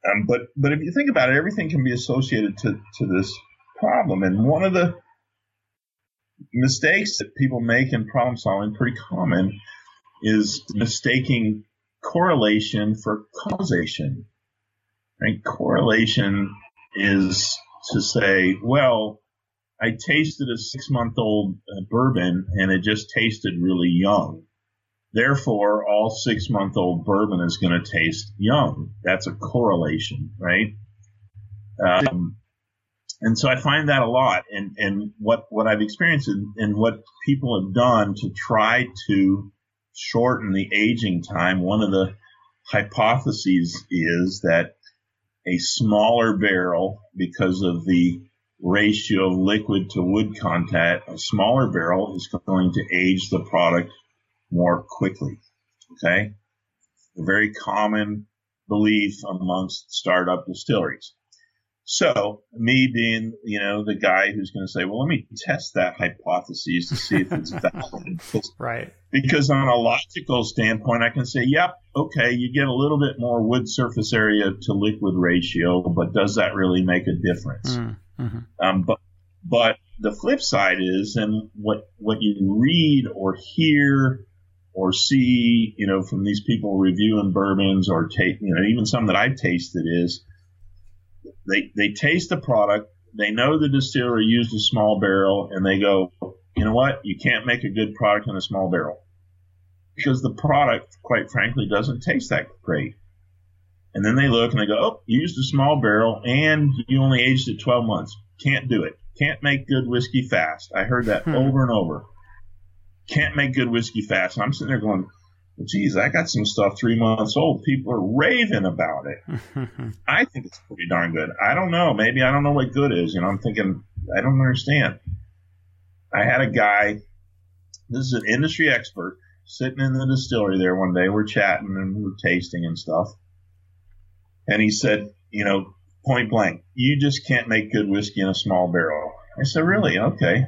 Um, but but if you think about it, everything can be associated to to this problem, and one of the mistakes that people make in problem solving, pretty common, is mistaking correlation for causation. Right? Correlation is to say, well, I tasted a six month old uh, bourbon and it just tasted really young. Therefore, all six month old bourbon is going to taste young. That's a correlation, right? Um, and so I find that a lot. And, and what, what I've experienced and, and what people have done to try to shorten the aging time, one of the hypotheses is that a smaller barrel, because of the ratio of liquid to wood content, a smaller barrel is going to age the product more quickly. Okay. A very common belief amongst startup distilleries. So me being, you know, the guy who's going to say, well, let me test that hypothesis to see if it's valid. right. Because on a logical standpoint, I can say, yep, okay, you get a little bit more wood surface area to liquid ratio, but does that really make a difference? Mm. Mm-hmm. Um, but but the flip side is, and what what you read or hear or see, you know, from these people reviewing bourbons or take, you know, even some that I've tasted is they they taste the product, they know the distiller used a small barrel, and they go, you know what, you can't make a good product in a small barrel because the product, quite frankly, doesn't taste that great. And then they look and they go, oh, you used a small barrel and you only aged it 12 months. Can't do it. Can't make good whiskey fast. I heard that hmm. over and over. Can't make good whiskey fast. And I'm sitting there going, geez, I got some stuff three months old. People are raving about it. I think it's pretty darn good. I don't know. Maybe I don't know what good is. You know, I'm thinking, I don't understand. I had a guy, this is an industry expert, sitting in the distillery there one day. We're chatting and we're tasting and stuff. And he said, you know, point blank, you just can't make good whiskey in a small barrel. I said, really? Okay.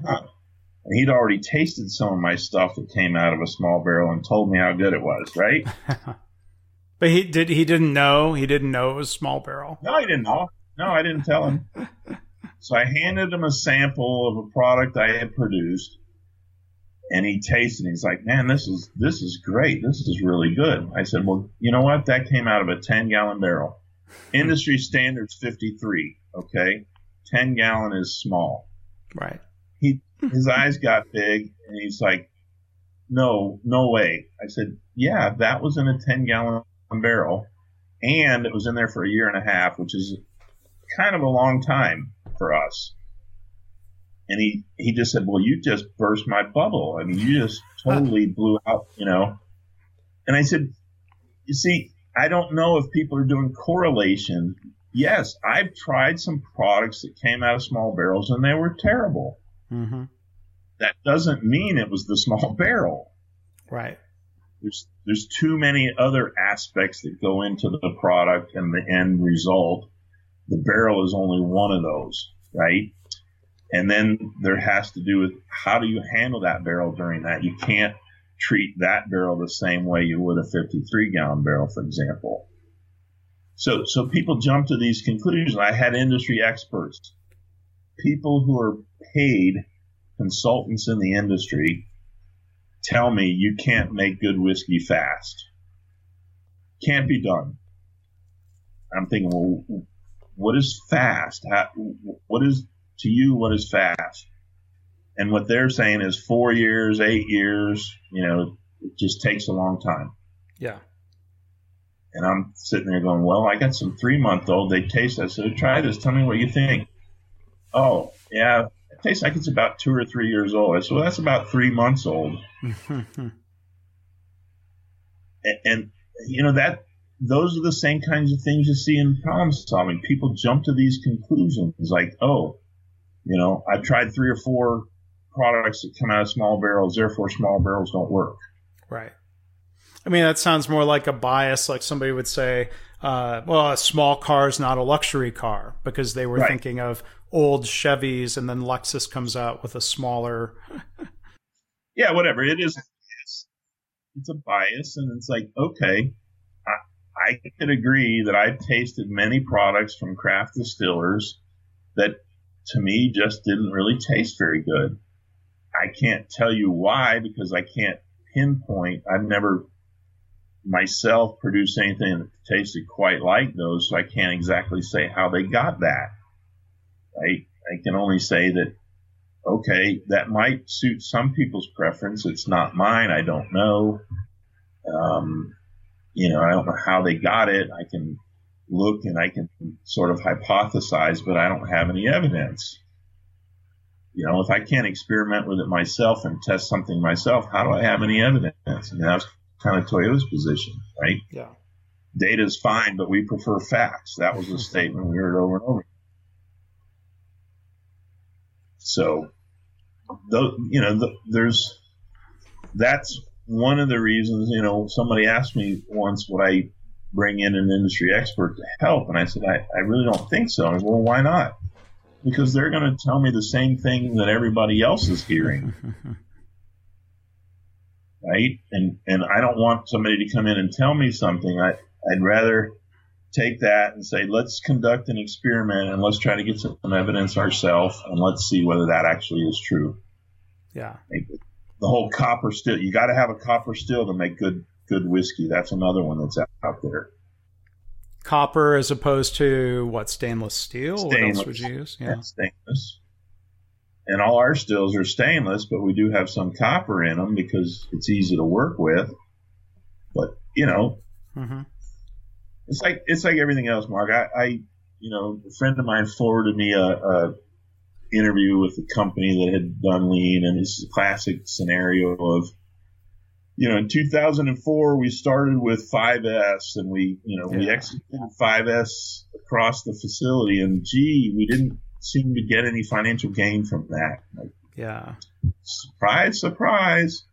And he'd already tasted some of my stuff that came out of a small barrel and told me how good it was, right? but he did he didn't know he didn't know it was small barrel. No, he didn't know. No, I didn't tell him. so I handed him a sample of a product I had produced and he tasted it. He's like, man, this is this is great. This is really good. I said, well, you know what? That came out of a 10 gallon barrel. Industry standards 53. Okay, 10 gallon is small. Right. His eyes got big, and he's like, "No, no way." I said, "Yeah, that was in a 10 gallon barrel, and it was in there for a year and a half, which is kind of a long time for us. And he, he just said, well, you just burst my bubble. I mean, you just totally blew out, you know. And I said, you see, I don't know if people are doing correlation. Yes, I've tried some products that came out of small barrels and they were terrible. Mm-hmm. That doesn't mean it was the small barrel. Right. There's there's too many other aspects that go into the product and the end result. The barrel is only one of those, right? And then there has to do with how do you handle that barrel during that. You can't treat that barrel the same way you would a 53 gallon barrel, for example. So, so people jump to these conclusions. I had industry experts, people who are paid consultants in the industry, tell me you can't make good whiskey fast. Can't be done. I'm thinking, well, what is fast? How, what is to you? What is fast? And what they're saying is four years, eight years. You know, it just takes a long time. Yeah. And I'm sitting there going, well, I got some three month old. They taste. that. So try this. Tell me what you think. Oh, yeah, tastes like it's about two or three years old. So that's about three months old. and, and, you know, that those are the same kinds of things you see in problem solving. People jump to these conclusions like, oh, you know, I've tried three or four products that come out of small barrels, therefore small barrels don't work. Right. I mean, that sounds more like a bias, like somebody would say, uh, well, a small car is not a luxury car because they were right. thinking of old Chevys and then Lexus comes out with a smaller. yeah, whatever. It is. It's, it's a bias. And it's like, okay, I, I could agree that I've tasted many products from craft distillers that to me just didn't really taste very good. I can't tell you why because I can't pinpoint. I've never myself produced anything that tasted quite like those, so I can't exactly say how they got that. Right? I can only say that okay, that might suit some people's preference. It's not mine. I don't know. Um, you know, I don't know how they got it. I can look and I can sort of hypothesize, but I don't have any evidence. You know, if I can't experiment with it myself and test something myself, how do I have any evidence? I mean, that's kind of Toyota's position, right? Yeah. Data is fine, but we prefer facts. That was a statement we heard over and over. So, though, you know, the, there's that's one of the reasons. You know, somebody asked me once would I bring in an industry expert to help, and I said I, I really don't think so. Said, well, why not? because they're going to tell me the same thing that everybody else is hearing. right? And and I don't want somebody to come in and tell me something. I I'd rather take that and say let's conduct an experiment and let's try to get some evidence ourselves and let's see whether that actually is true. Yeah. The whole copper still you got to have a copper still to make good good whiskey. That's another one that's out there copper as opposed to what stainless steel? Stainless. What else would you use? Yeah. stainless. And all our stills are stainless, but we do have some copper in them because it's easy to work with. But you know, mm-hmm. It's like it's like everything else, Mark. I, I, you know, a friend of mine forwarded me a, a interview with a company that had done lean, and this is a classic scenario of you know, in 2004, we started with 5S and we, you know, yeah. we executed 5S across the facility and gee, we didn't seem to get any financial gain from that. Like, yeah. Surprise, surprise.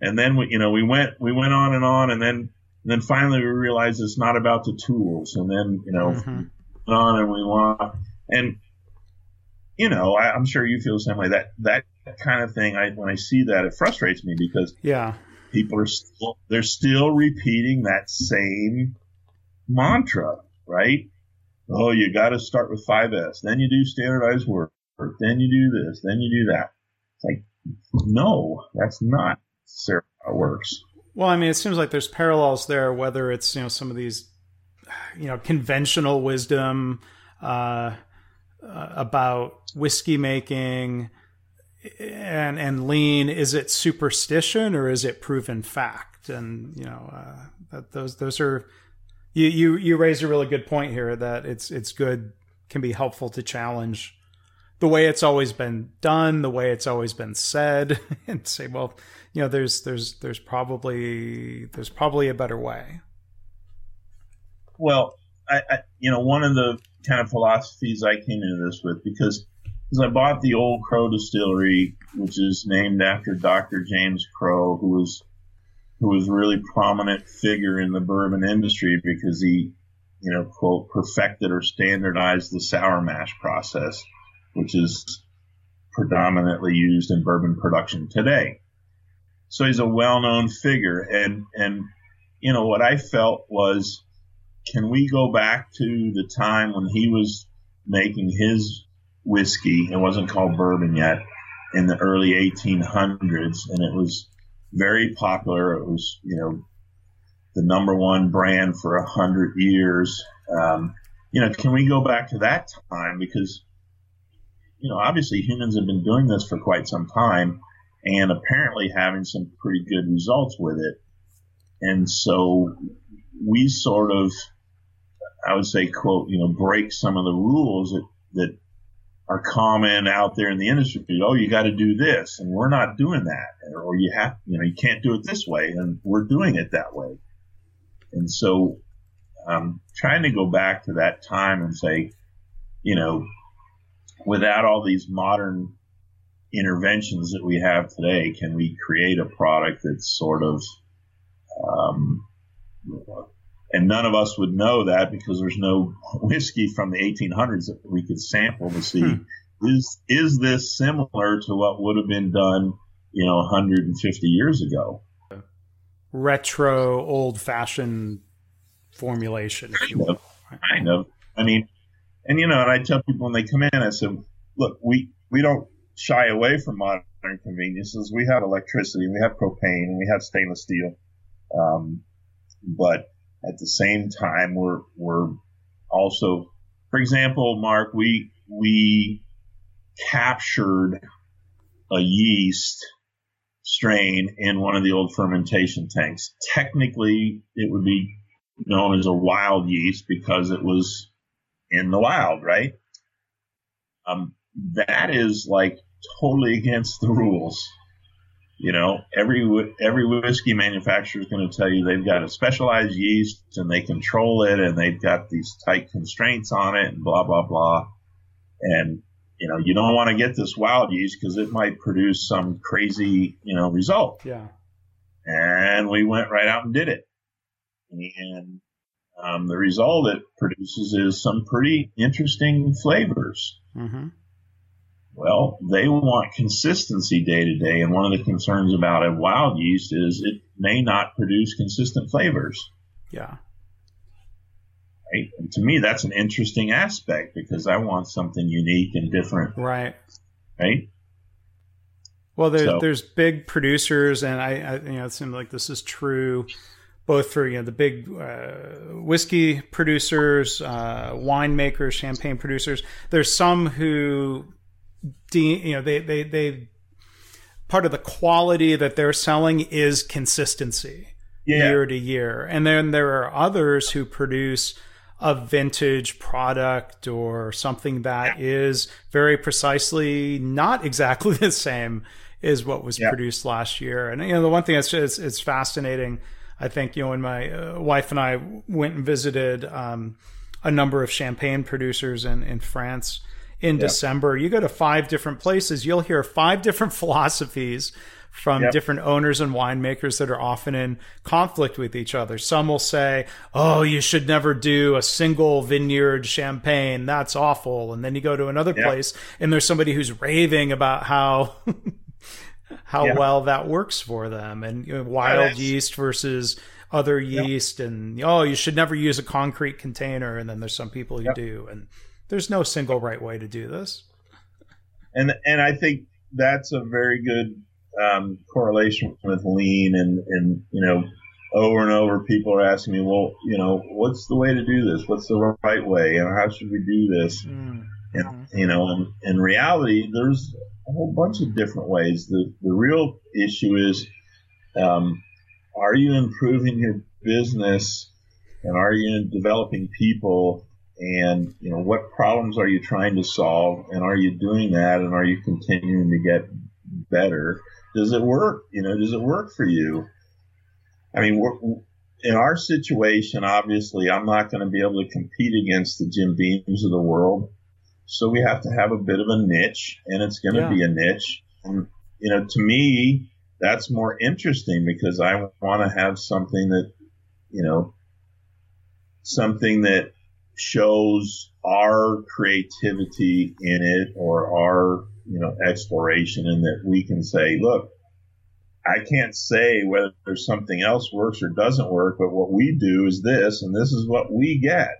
And then we, you know, we went, we went on and on and then, and then finally we realized it's not about the tools. And then, you know, mm-hmm. on and we want, and, you know, I, I'm sure you feel the same way. That, that kind of thing, I, when I see that, it frustrates me because, yeah, people are still they're still repeating that same mantra, right? Oh, you got to start with 5S, then you do standardized work, then you do this, then you do that. It's like, no, that's not how it works. Well, I mean, it seems like there's parallels there, whether it's you know some of these, you know, conventional wisdom uh, uh, about whiskey making and and lean. Is it superstition or is it proven fact? And you know uh, that those those are You you you raise a really good point here that it's it's good can be helpful to challenge the way it's always been done, the way it's always been said, and say, well, you know, there's there's there's probably there's probably a better way. Well, I, I you know one of the kind of philosophies I came into this with because because I bought the Old Crow Distillery, which is named after Dr. James Crow, who was who was a really prominent figure in the bourbon industry because he, you know, quote, perfected or standardized the sour mash process, which is predominantly used in bourbon production today. So he's a well-known figure, and and you know what I felt was, can we go back to the time when he was making his whiskey? It wasn't called bourbon yet in the early 1800s, and it was very popular. It was, you know, the number one brand for a hundred years. Um, you know, can we go back to that time? Because, you know, obviously humans have been doing this for quite some time and apparently having some pretty good results with it. And so we sort of, I would say, quote, you know, break some of the rules that, that are common out there in the industry. Oh, you got to do this, and we're not doing that, or you have, you know, you can't do it this way, and we're doing it that way. And so, um, trying to go back to that time and say, you know, without all these modern interventions that we have today, can we create a product that's sort of, um, and none of us would know that because there's no whiskey from the 1800s that we could sample to see hmm. is is this similar to what would have been done, you know, 150 years ago. Retro, old-fashioned formulation. Kind of, kind of. I mean, and you know, and I tell people when they come in, I said, look, we we don't shy away from modern conveniences. We have electricity, we have propane, and we have stainless steel. Um, but at the same time, we're we're also, for example, Mark, we we captured a yeast strain in one of the old fermentation tanks. Technically, it would be known as a wild yeast because it was in the wild, right? Um, that is like totally against the rules. You know, every every whiskey manufacturer is going to tell you they've got a specialized yeast and they control it and they've got these tight constraints on it and blah blah blah. And you know, you don't want to get this wild yeast because it might produce some crazy you know result. Yeah. And we went right out and did it, and um, the result it produces is some pretty interesting flavors. Mm-hmm. Well, they want consistency day to day, and one of the concerns about a wild yeast is it may not produce consistent flavors. Yeah. Right? And to me, that's an interesting aspect because I want something unique and different. Right. Right. Well, there's so. there's big producers, and I, I, you know it seems like this is true both for you know the big uh, whiskey producers, uh, winemakers, champagne producers. There's some who de- you know they they they part of the quality that they're selling is consistency yeah. year to year, and then there are others who produce a vintage product or something that is very precisely not exactly the same as what was yeah. produced last year. And you know, the one thing that's it's, it's fascinating. I think you know when my uh, wife and I went and visited um, a number of champagne producers in in France in. December. You go to five different places, you'll hear five different philosophies from yep. different owners and winemakers that are often in conflict with each other. Some will say, "Oh, you should never do a single vineyard champagne. That's awful." And then you go to another yep. place and there's somebody who's raving about how how well that works for them and you know, wild yeast versus other yeast and oh, you should never use a concrete container and then there's some people who do and there's no single right way to do this. And and I think that's a very good um, correlation with lean and and you know over and over people are asking me, well, you know, what's the way to do this? What's the right way? And how should we do this? Mm-hmm. And, you know, in, in reality, there's a whole bunch of different ways. The the real issue is, um, are you improving your business and are you developing people? And you know what problems are you trying to solve? And are you doing that? And are you continuing to get better? Does it work? You know does it work for you? I mean in our situation obviously i'm not going to be able to compete against the jim beams of the world so we have to have a bit of a niche and it's going to yeah. be a niche and you know to me that's more interesting because i want to have something that you know something that shows our creativity in it or our you know exploration and that we can say look i can't say whether there's something else works or doesn't work but what we do is this and this is what we get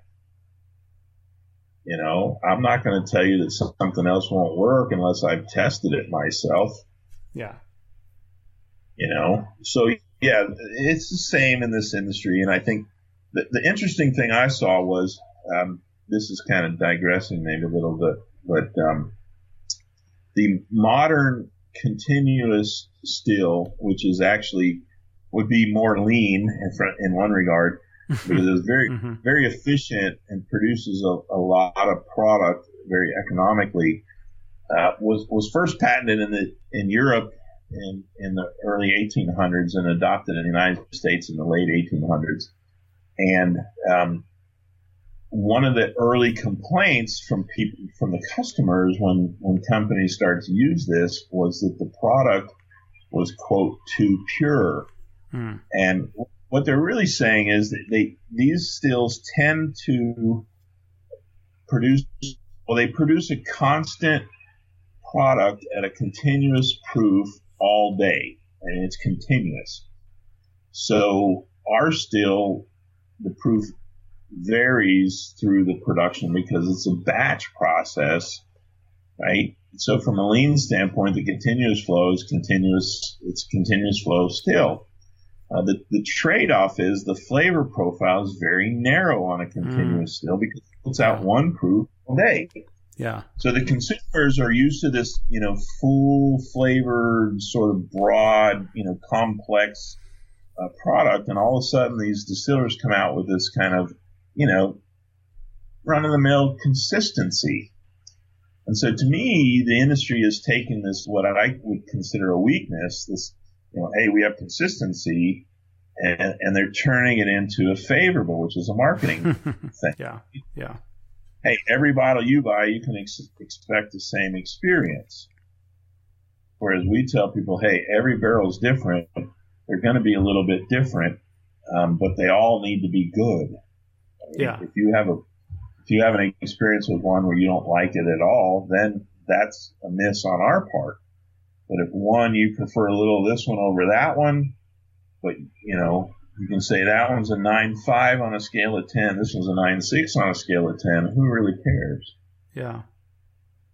you know i'm not going to tell you that something else won't work unless i've tested it myself. Yeah. You know? So yeah it's the same in this industry and i think the, the interesting thing I saw was um, this is kind of digressing maybe a little bit, but um, the modern continuous still, which is actually would be more lean in front in one regard because it's very mm-hmm. very efficient and produces a, a, lot of product very economically. Uh, was was first patented in the in Europe in in the early 1800s and adopted in the United States in the late 1800s. And um, one of the early complaints from people from the customers when when companies started to use this was that the product was quote too pure. Hmm. And what they're really saying is that they these stills tend to produce well they produce a constant product at a continuous proof all day and it's continuous. So our still the proof varies through the production because it's a batch process, right? So from a lean standpoint, the continuous flow is continuous. It's continuous flow still. Uh, the, the trade-off is the flavor profile is very narrow on a continuous mm. still because it puts out one proof a day. Yeah. So the consumers are used to this, you know, full flavored, sort of broad, you know, complex uh, product, and all of a sudden these distillers come out with this kind of, you know, run of the mill consistency. And so to me, the industry is taking this, what I would consider a weakness, this, you know, hey, we have consistency, and, and they're turning it into a favorable, which is a marketing thing. Yeah, yeah. Hey, every bottle you buy, you can ex- expect the same experience. Whereas we tell people, hey, every barrel is different they're going to be a little bit different, um, but they all need to be good. Yeah. If you have a if you have an experience with one where you don't like it at all, then that's a miss on our part. But if one you prefer a little this one over that one, but you know you can say that one's a nine five on a scale of ten, this one's a nine six on a scale of ten. Who really cares? Yeah.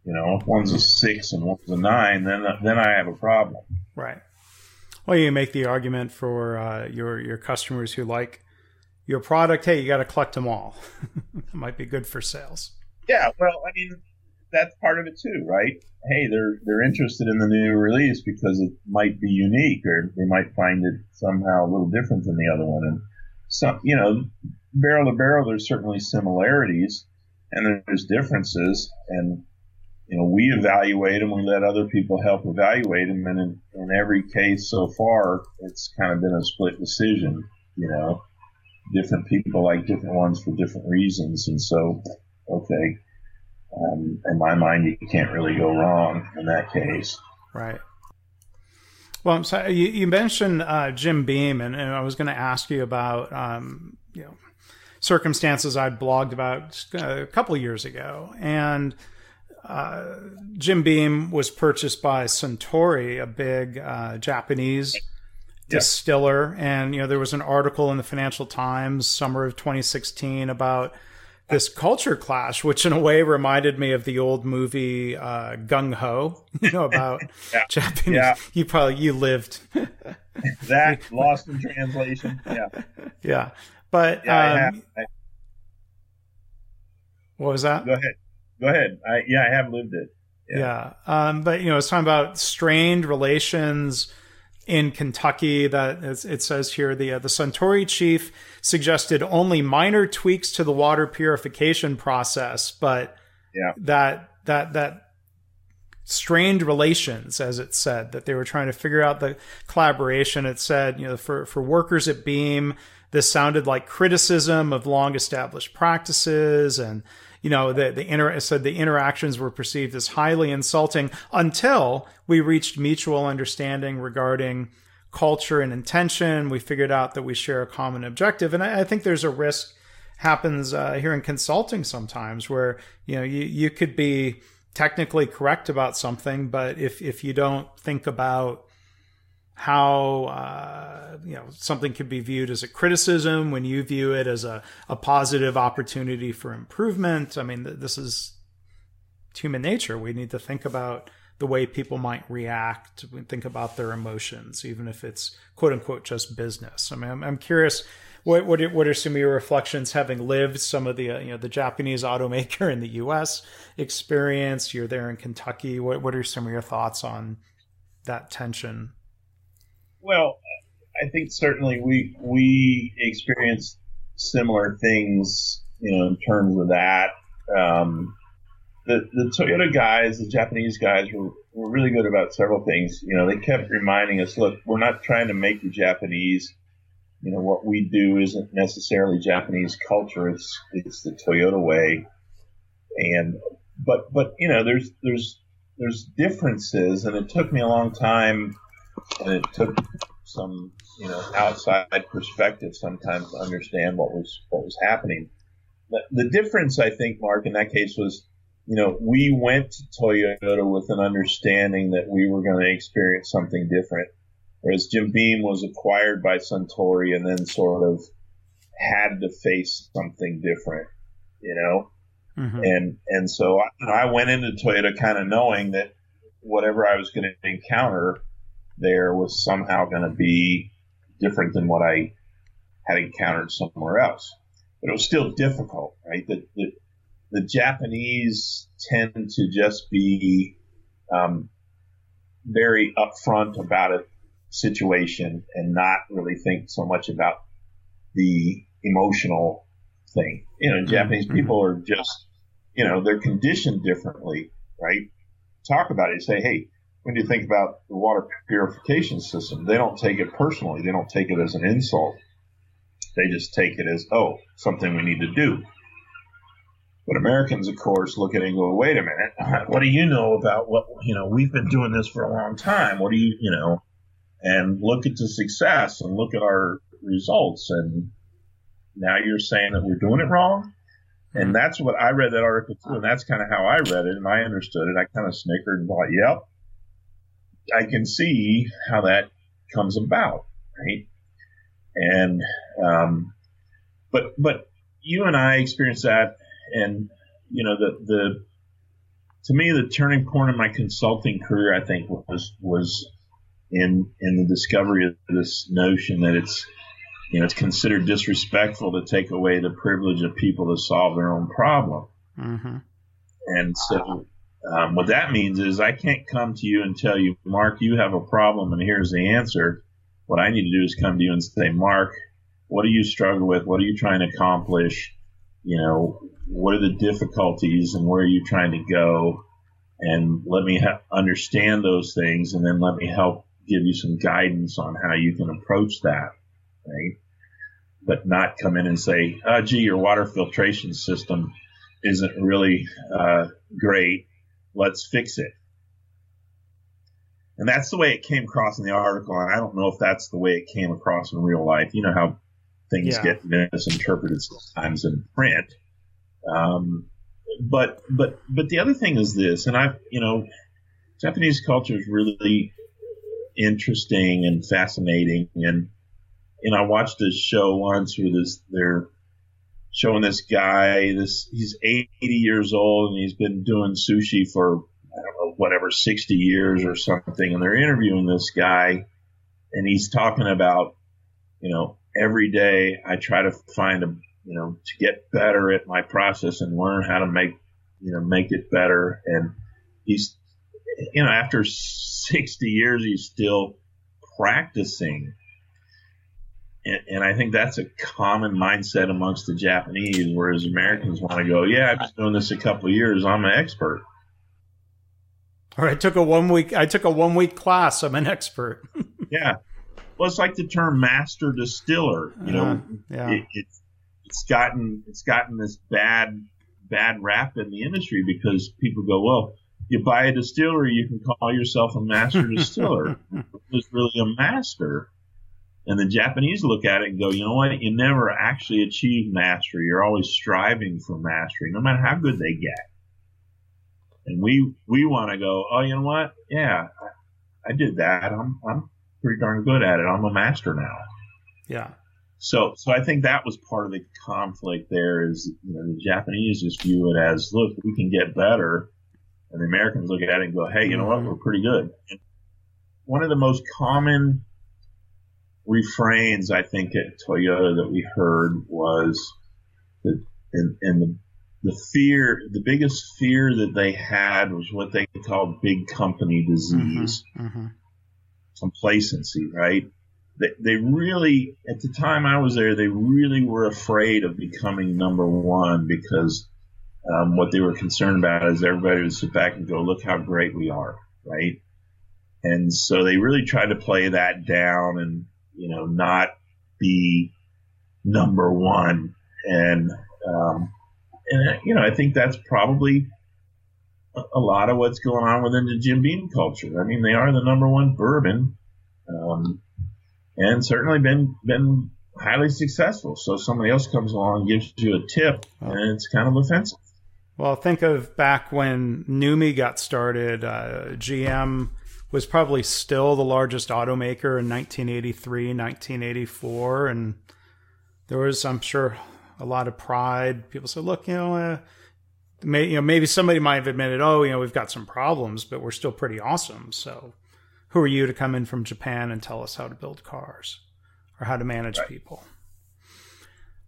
You know, if one's a six and one's a nine, then then I have a problem. Right. Well, you make the argument for uh, your your customers who like your product. Hey, you got to collect them all. it might be good for sales. Yeah, well, I mean, that's part of it too, right? Hey, they're they're interested in the new release because it might be unique, or they might find it somehow a little different than the other one. And some, you know, barrel to barrel, there's certainly similarities, and there's differences, and you know, we evaluate them. We let other people help evaluate them, and in, in every case so far, it's kind of been a split decision. You know, different people like different ones for different reasons, and so, okay, um, in my mind, you can't really go wrong in that case. Right. Well, so you, you mentioned uh, Jim Beam, and, and I was going to ask you about um, you know circumstances I'd blogged about a couple of years ago, and uh, Jim Beam was purchased by Suntory, a big uh, Japanese yeah. distiller, and you know there was an article in the Financial Times summer of 2016 about this culture clash, which in a way reminded me of the old movie uh, Gung Ho, you know about yeah. Japanese. Yeah. You probably you lived that lost in translation. Yeah, yeah, but yeah, um, I I... what was that? Go ahead. Go ahead. I, yeah, I have lived it. Yeah. yeah. Um, but, you know, it's talking about strained relations in Kentucky that it says here the uh, the Suntory chief suggested only minor tweaks to the water purification process, but yeah. that that that strained relations, as it said, that they were trying to figure out the collaboration. It said, you know, for for workers at Beam, this sounded like criticism of long established practices and you know the the inter- said the interactions were perceived as highly insulting until we reached mutual understanding regarding culture and intention. We figured out that we share a common objective, and I, I think there's a risk happens uh, here in consulting sometimes where you know you you could be technically correct about something, but if if you don't think about how uh, you know something could be viewed as a criticism when you view it as a, a positive opportunity for improvement. I mean, th- this is human nature. We need to think about the way people might react. We think about their emotions, even if it's quote unquote just business. I mean, I'm, I'm curious. What, what are, what are some of your reflections having lived some of the uh, you know the Japanese automaker in the U.S. experience? You're there in Kentucky. What what are some of your thoughts on that tension? Well, I think certainly we we experienced similar things, you know, in terms of that. Um, the the Toyota guys, the Japanese guys, were, were really good about several things. You know, they kept reminding us, look, we're not trying to make you Japanese. You know, what we do isn't necessarily Japanese culture. It's it's the Toyota way. And but but you know, there's there's there's differences, and it took me a long time and it took some you know outside perspective sometimes to understand what was what was happening. But the difference, I think, Mark, in that case was, you know, we went to Toyota with an understanding that we were going to experience something different, whereas Jim Beam was acquired by Suntory and then sort of had to face something different, you know. Mm-hmm. And and so I, I went into Toyota kind of knowing that whatever I was going to encounter there was somehow going to be different than what I had encountered somewhere else. But it was still difficult, right? The, the, the Japanese tend to just be um, very upfront about a situation and not really think so much about the emotional thing. You know, Japanese mm-hmm. people are just, you know, they're conditioned differently, right? Talk about it. Say, hey, when you think about the water purification system, they don't take it personally. They don't take it as an insult. They just take it as, oh, something we need to do. But Americans, of course, look at it and go, wait a minute, what do you know about what, you know, we've been doing this for a long time. What do you, you know, and look at the success and look at our results. And now you're saying that we're doing it wrong. And that's what I read that article too. And that's kind of how I read it and I understood it. I kind of snickered and thought, yep, I can see how that comes about, right? And um, but but you and I experienced that, and you know the the to me the turning point in my consulting career, I think was was in in the discovery of this notion that it's you know it's considered disrespectful to take away the privilege of people to solve their own problem. Mm-hmm. And so um, what that means is I can't come to you and tell you, Mark, you have a problem and here's the answer. What I need to do is come to you and say, Mark, what do you struggle with? What are you trying to accomplish? You know, what are the difficulties and where are you trying to go? And let me ha- understand those things and then let me help give you some guidance on how you can approach that, right? But not come in and say, oh, gee, your water filtration system isn't really uh, great let's fix it. And that's the way it came across in the article. And I don't know if that's the way it came across in real life. You know how things yeah. get misinterpreted sometimes in print. Um, but but but the other thing is this, and I've you know, Japanese culture is really interesting and fascinating. And and I watched this show once where this they're showing this guy. This he's 80 years old and he's been doing sushi for I don't know whatever 60 years or something. And they're interviewing this guy, and he's talking about you know every day I try to find a you know to get better at my process and learn how to make you know make it better. And he's you know after 60 years he's still practicing. And, and I think that's a common mindset amongst the Japanese, whereas Americans want to go, yeah, I've been doing this a couple of years, I'm an expert. Or I took a one week I took a one week class, I'm an expert. yeah. Well, it's like the term master distiller. You know, uh, yeah. it, it's it's gotten it's gotten this bad bad rap in the industry because people go, well, you buy a distillery, you can call yourself a master distiller. It's really a master. And the Japanese look at it and go, you know what? You never actually achieve mastery. You're always striving for mastery, no matter how good they get. And we we want to go, oh, you know what? Yeah, I, I did that. I'm I'm pretty darn good at it. I'm a master now. Yeah. So, so I think that was part of the conflict. There is, you know, the Japanese just view it as, look, we can get better, and the Americans look at it and go, hey, you know what, mm-hmm. we're pretty good. And one of the most common refrains I think at Toyota that we heard was that, and, and the the fear, the biggest fear that they had was what they called big company disease, mm-hmm, mm-hmm. complacency, right? they, they really, at the time I was there, they really were afraid of becoming number one because um, what they were concerned about is everybody would sit back and go, look how great we are, right? And so they really tried to play that down and, you know, not be number one. And, um, and, you know, I think that's probably a lot of what's going on within the Jim Beam culture. I mean, they are the number one bourbon. Um, and certainly been been highly successful. So somebody else comes along and gives you a tip, and it's kind of offensive. Well, think of back when NUMMI got started. Uh, GM was probably still the largest automaker in 1983, 1984, and there was, I'm sure, a lot of pride. People said, "Look, you know." Uh, May, you know, maybe somebody might have admitted, oh, you know, we've got some problems, but we're still pretty awesome. So who are you to come in from Japan and tell us how to build cars or how to manage right. people?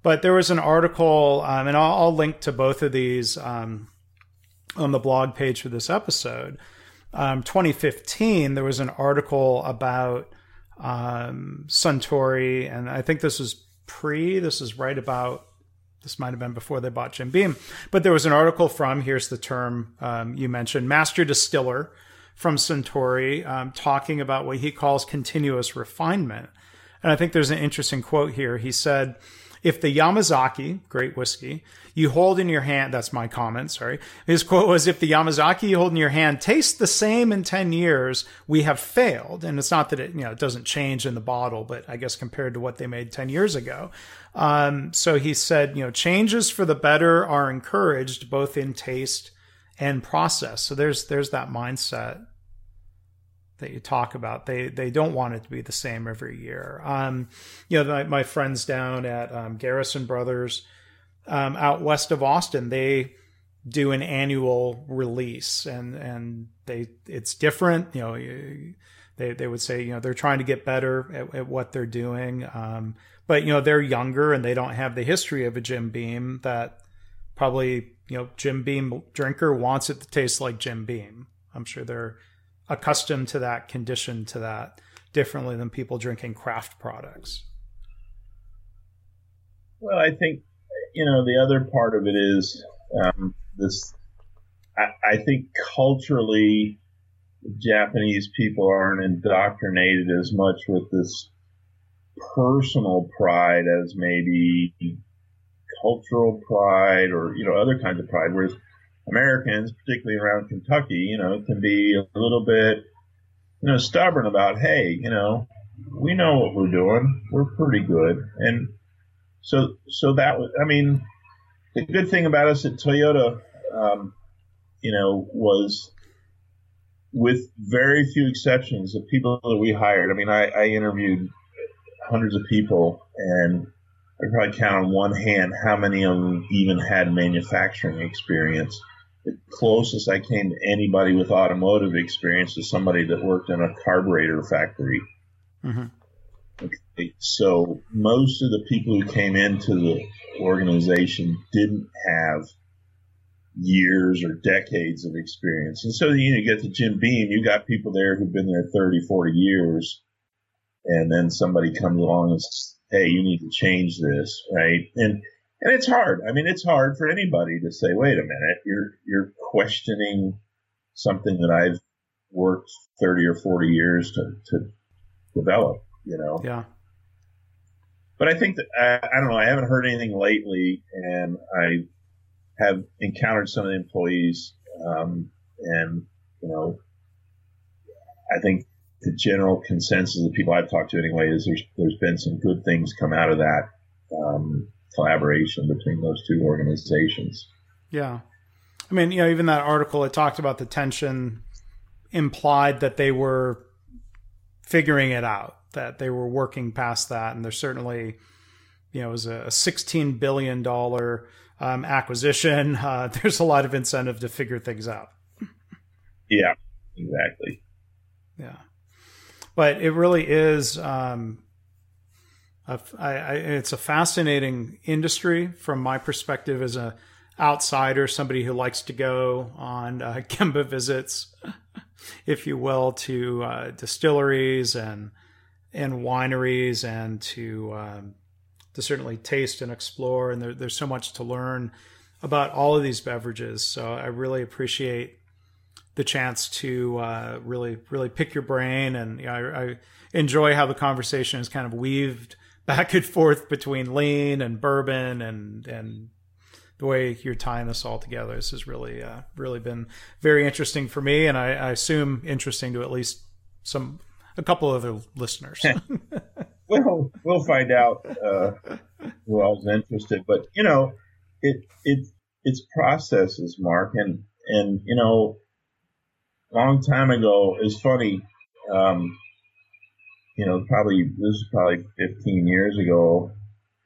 But there was an article, um, and I'll, I'll, link to both of these um, on the blog page for this episode. Um, 2015, there was an article about um, Suntory, and I think this was pre, this is right about this might have been before they bought Jim Beam, but there was an article from here's the term um, you mentioned, master distiller, from Suntory um, talking about what he calls continuous refinement. And I think there's an interesting quote here. He said, if the Yamazaki, great whiskey, you hold in your hand, that's my comment, sorry. His quote was, if the Yamazaki you hold in your hand tastes the same in 10 years, we have failed. And it's not that it, you know, it doesn't change in the bottle, but I guess compared to what they made 10 years ago. Um, so he said, you know, changes for the better are encouraged both in taste and process. So there's, there's that mindset that you talk about. They they don't want it to be the same every year. Um, you know, my, my, friends down at um, Garrison Brothers um, out west of Austin, they do an annual release, and and they it's different. You know, they they would say you know they're trying to get better at, at what they're doing, um, but you know they're younger and they don't have the history of a Jim Beam that probably you know Jim Beam drinker wants it to taste like Jim Beam. I'm sure they're accustomed to that, conditioned to that differently than people drinking craft products. Well, I think you know the other part of it is um, this. I, I think culturally, Japanese people aren't indoctrinated as much with this personal pride as maybe cultural pride or you know other kinds of pride. Whereas Americans, particularly around Kentucky, you know, can be a little bit, you know, stubborn about, hey, you know, we know what we're doing. We're pretty good. And so, so that was, I mean, the good thing about us at Toyota, um, you know, was with very few exceptions, the people that we hired. I mean, I, I interviewed hundreds of people and I probably count on one hand how many of them even had manufacturing experience the closest I came to anybody with automotive experience is somebody that worked in a carburetor factory. Mm-hmm. Okay, so most of the people who came into the organization didn't have years or decades of experience. And so you, know, you get to Jim Beam, you got people there who've been there 30, 40 years. and then somebody comes along and says, "Hey, you need to change this," right? And and it's hard. I mean, it's hard for anybody to say, "Wait a minute, you're you're questioning something that I've worked 30 or 40 years to to develop," you know? Yeah. But I think that I, I don't know. I haven't heard anything lately, and I have encountered some of the employees, um, and you know, I think the general consensus of the people I've talked to anyway is there's there's been some good things come out of that um, collaboration between those two organizations. Yeah, I mean, you know, even that article it talked about the tension implied that they were figuring it out, that they were working past that, and there's certainly, you know, it was a 16 billion dollar um, acquisition. Uh, there's a lot of incentive to figure things out. Yeah, exactly. Yeah but it really is. Um, I, I, it's a fascinating industry from my perspective as a outsider, somebody who likes to go on uh, Gemba visits, if you will, to uh, distilleries and and wineries, and to um, to certainly taste and explore. And there, there's so much to learn about all of these beverages. So I really appreciate the chance to uh, really really pick your brain and you know, I, I, enjoy how the conversation is kind of weaved back and forth between lean and bourbon and and the way you're tying this all together this has really uh, really been very interesting for me and I, I, assume interesting to at least some a couple other listeners well we'll find out uh, who else is interested but you know it it it's processes mark and and you know long time ago. It's funny. Um, you know, probably this is probably 15 years ago.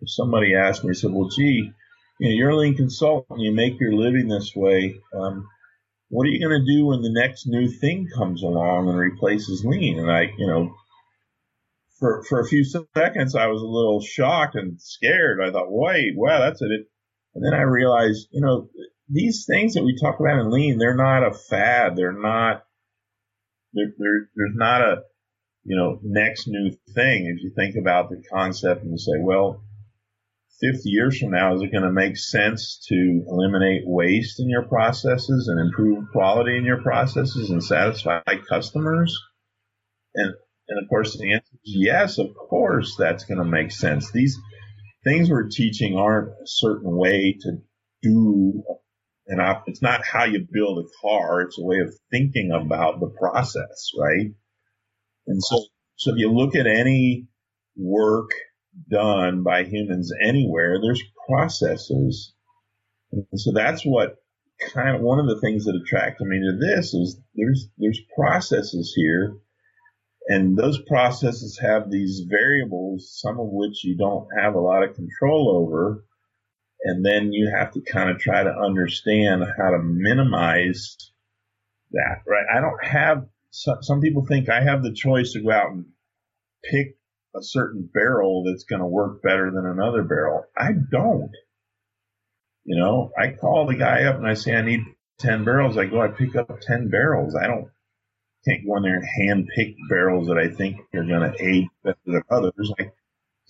Somebody asked me, said, "Well, gee, you know, you're a lean consultant. You make your living this way. Um, what are you going to do when the next new thing comes along and replaces lean?" And I, you know, for for a few seconds, I was a little shocked and scared. I thought, "Wait, wow, that's it." And then I realized, you know, these things that we talk about in lean, they're not a fad. They're not, they're, they're, there's not a, you know, next new thing. If you think about the concept and you say, well, 50 years from now, is it going to make sense to eliminate waste in your processes and improve quality in your processes and satisfy customers? And, and of course, the answer is yes, of course, that's going to make sense. These things we're teaching aren't a certain way to do and it's not how you build a car. It's a way of thinking about the process, right? And so, so if you look at any work done by humans anywhere, there's processes. And so that's what kind of one of the things that attracted me to this is there's there's processes here and those processes have these variables some of which you don't have a lot of control over and then you have to kind of try to understand how to minimize that, right? I don't have, some people think I have the choice to go out and pick a certain barrel that's going to work better than another barrel. I don't. You know, I call the guy up and I say, I need 10 barrels. I go, I pick up 10 barrels. I don't, can't go in there and hand pick barrels that I think are going to aid better than others. I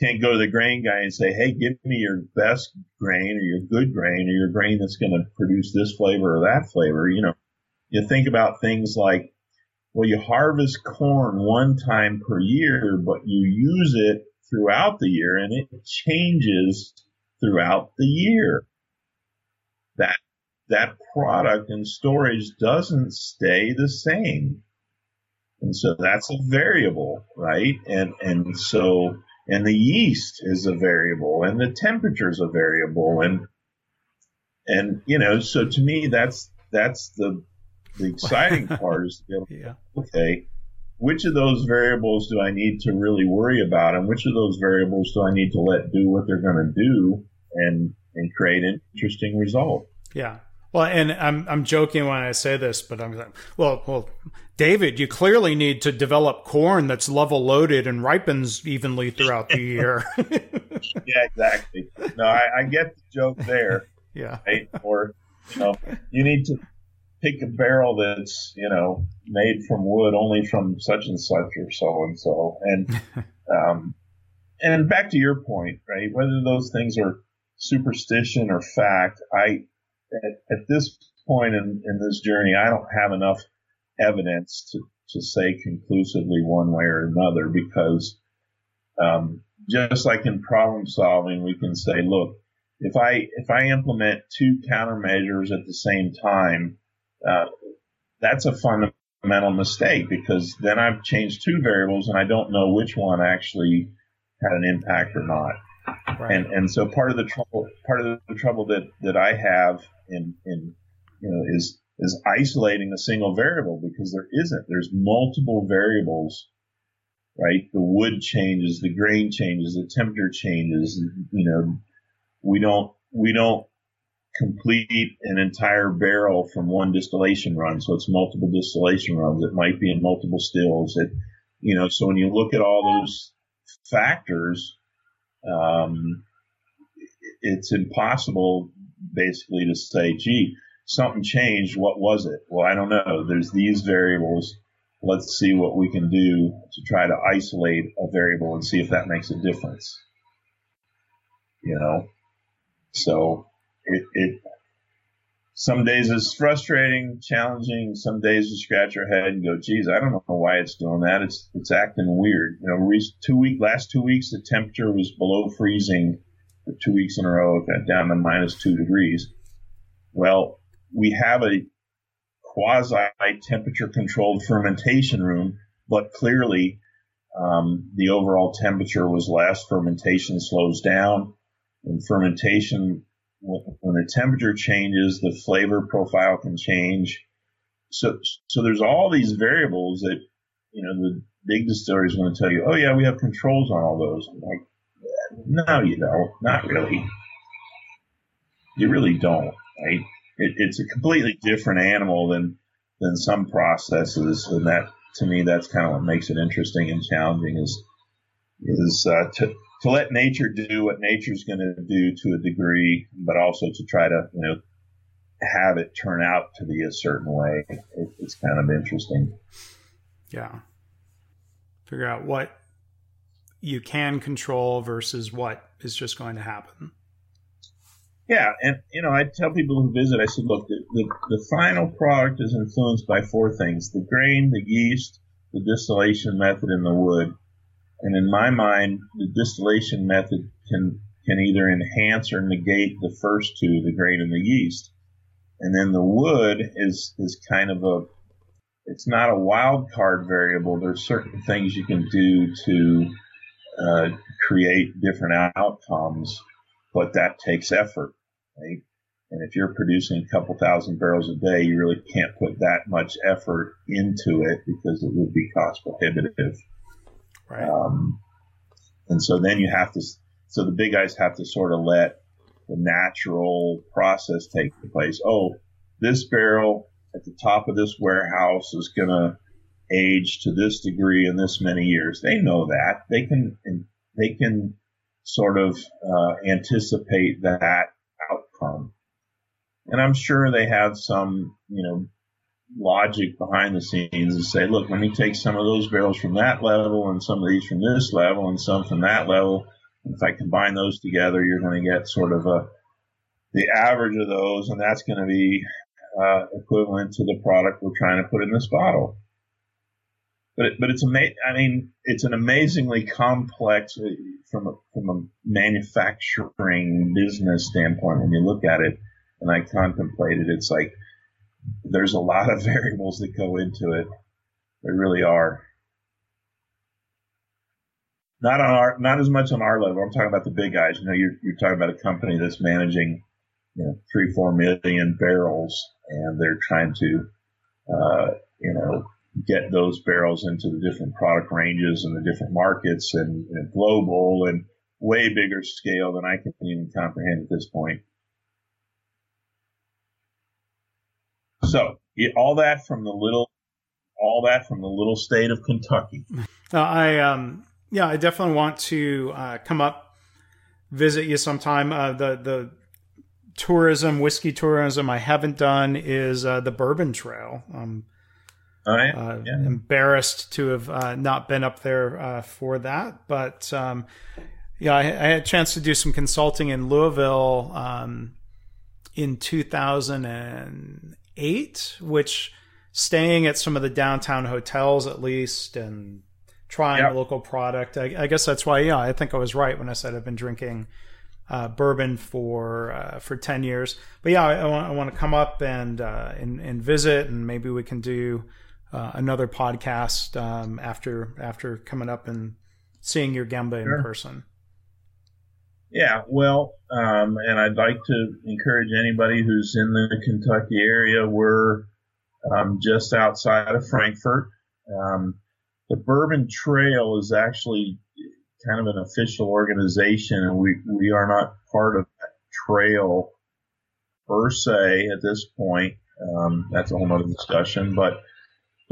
can't go to the grain guy and say, hey, give me your best grain or your good grain or your grain that's going to produce this flavor or that flavor. You know, you think about things like, well, you harvest corn one time per year, but you use it throughout the year and it changes throughout the year. That, that product in storage doesn't stay the same. And so that's a variable, right? And, and so, and the yeast is a variable and the temperature is a variable and and you know so to me that's that's the the exciting part is to be yeah. okay which of those variables do I need to really worry about and which of those variables do I need to let do what they're going to do and and create an interesting result yeah well, and I'm I'm joking when I say this, but I'm like, well, well, David, you clearly need to develop corn that's level loaded and ripens evenly throughout the year. yeah, exactly. No, I, I, get the joke there. yeah. Right? Or you know, you need to pick a barrel that's you know made from wood only from such and such or so and so. And um, and back to your point right whether those things are superstition or fact i at, at this point in, in this journey i don't have enough evidence to, to say conclusively one way or another because um, just like in problem solving we can say look if i if i implement two countermeasures at the same time uh, that's a fundamental mistake because then I've changed two variables and I don't know which one actually had an impact or not. Right. And and so part of the trouble part of the trouble that, that I have in in you know is is isolating a single variable because there isn't. There's multiple variables, right? The wood changes, the grain changes, the temperature changes. You know, we don't we don't complete an entire barrel from one distillation run. So it's multiple distillation runs. It might be in multiple stills. It, you know, so when you look at all those factors, um, it's impossible basically to say, gee, something changed. What was it? Well, I don't know. There's these variables. Let's see what we can do to try to isolate a variable and see if that makes a difference. You know, so it, it some days it's frustrating, challenging. Some days you scratch your head and go, "Geez, I don't know why it's doing that. It's it's acting weird." You know, two week last two weeks the temperature was below freezing for two weeks in a row. It got down to minus two degrees. Well, we have a quasi temperature controlled fermentation room, but clearly um, the overall temperature was less. Fermentation slows down, and fermentation when the temperature changes, the flavor profile can change. So, so there's all these variables that, you know, the big distillery is going to tell you, oh yeah, we have controls on all those. I'm like, no, you don't. Not really. You really don't, right? It, it's a completely different animal than, than some processes. And that, to me, that's kind of what makes it interesting and challenging is, is, uh, to, to let nature do what nature's going to do to a degree, but also to try to, you know, have it turn out to be a certain way. It, it's kind of interesting. Yeah. Figure out what you can control versus what is just going to happen. Yeah, and you know, I tell people who visit, I said, look, the, the, the final product is influenced by four things: the grain, the yeast, the distillation method, and the wood. And in my mind, the distillation method can can either enhance or negate the first two, the grain and the yeast. And then the wood is is kind of a it's not a wild card variable. There's certain things you can do to uh, create different outcomes, but that takes effort, right? And if you're producing a couple thousand barrels a day, you really can't put that much effort into it because it would be cost prohibitive. Right. Um, and so then you have to, so the big guys have to sort of let the natural process take place. Oh, this barrel at the top of this warehouse is going to age to this degree in this many years. They know that. They can, they can sort of uh, anticipate that outcome. And I'm sure they have some, you know, logic behind the scenes and say, look, let me take some of those barrels from that level and some of these from this level and some from that level. And if I combine those together, you're going to get sort of a the average of those, and that's going to be uh, equivalent to the product we're trying to put in this bottle. But it, but it's ama- I mean, it's an amazingly complex uh, from a, from a manufacturing business standpoint. When you look at it, and I contemplate it, it's like there's a lot of variables that go into it. There really are. Not on our, not as much on our level. I'm talking about the big guys. You know, you're, you're talking about a company that's managing, you know, three, four million barrels, and they're trying to, uh, you know, get those barrels into the different product ranges and the different markets and, and global and way bigger scale than I can even comprehend at this point. So all that from the little, all that from the little state of Kentucky. Uh, I um yeah, I definitely want to uh, come up, visit you sometime. Uh, the the tourism, whiskey tourism I haven't done is uh, the Bourbon Trail. Um, right. uh, yeah. embarrassed to have uh, not been up there uh, for that. But um, yeah, I, I had a chance to do some consulting in Louisville um, in 2008, which staying at some of the downtown hotels at least and trying Yep. a local product. I, I guess that's why, yeah, I think I was right when I said I've been drinking uh, bourbon for uh, for ten years. But yeah, I, I, want, I want to come up and, uh, and and visit, and maybe we can do uh, another podcast um, after after coming up and seeing your gemba in person. Yeah, well, um, and I'd like to encourage anybody who's in the Kentucky area. We're um, just outside of Frankfort. Um, the Bourbon Trail is actually kind of an official organization, and we we are not part of that trail per se at this point. Um, that's a whole other discussion, but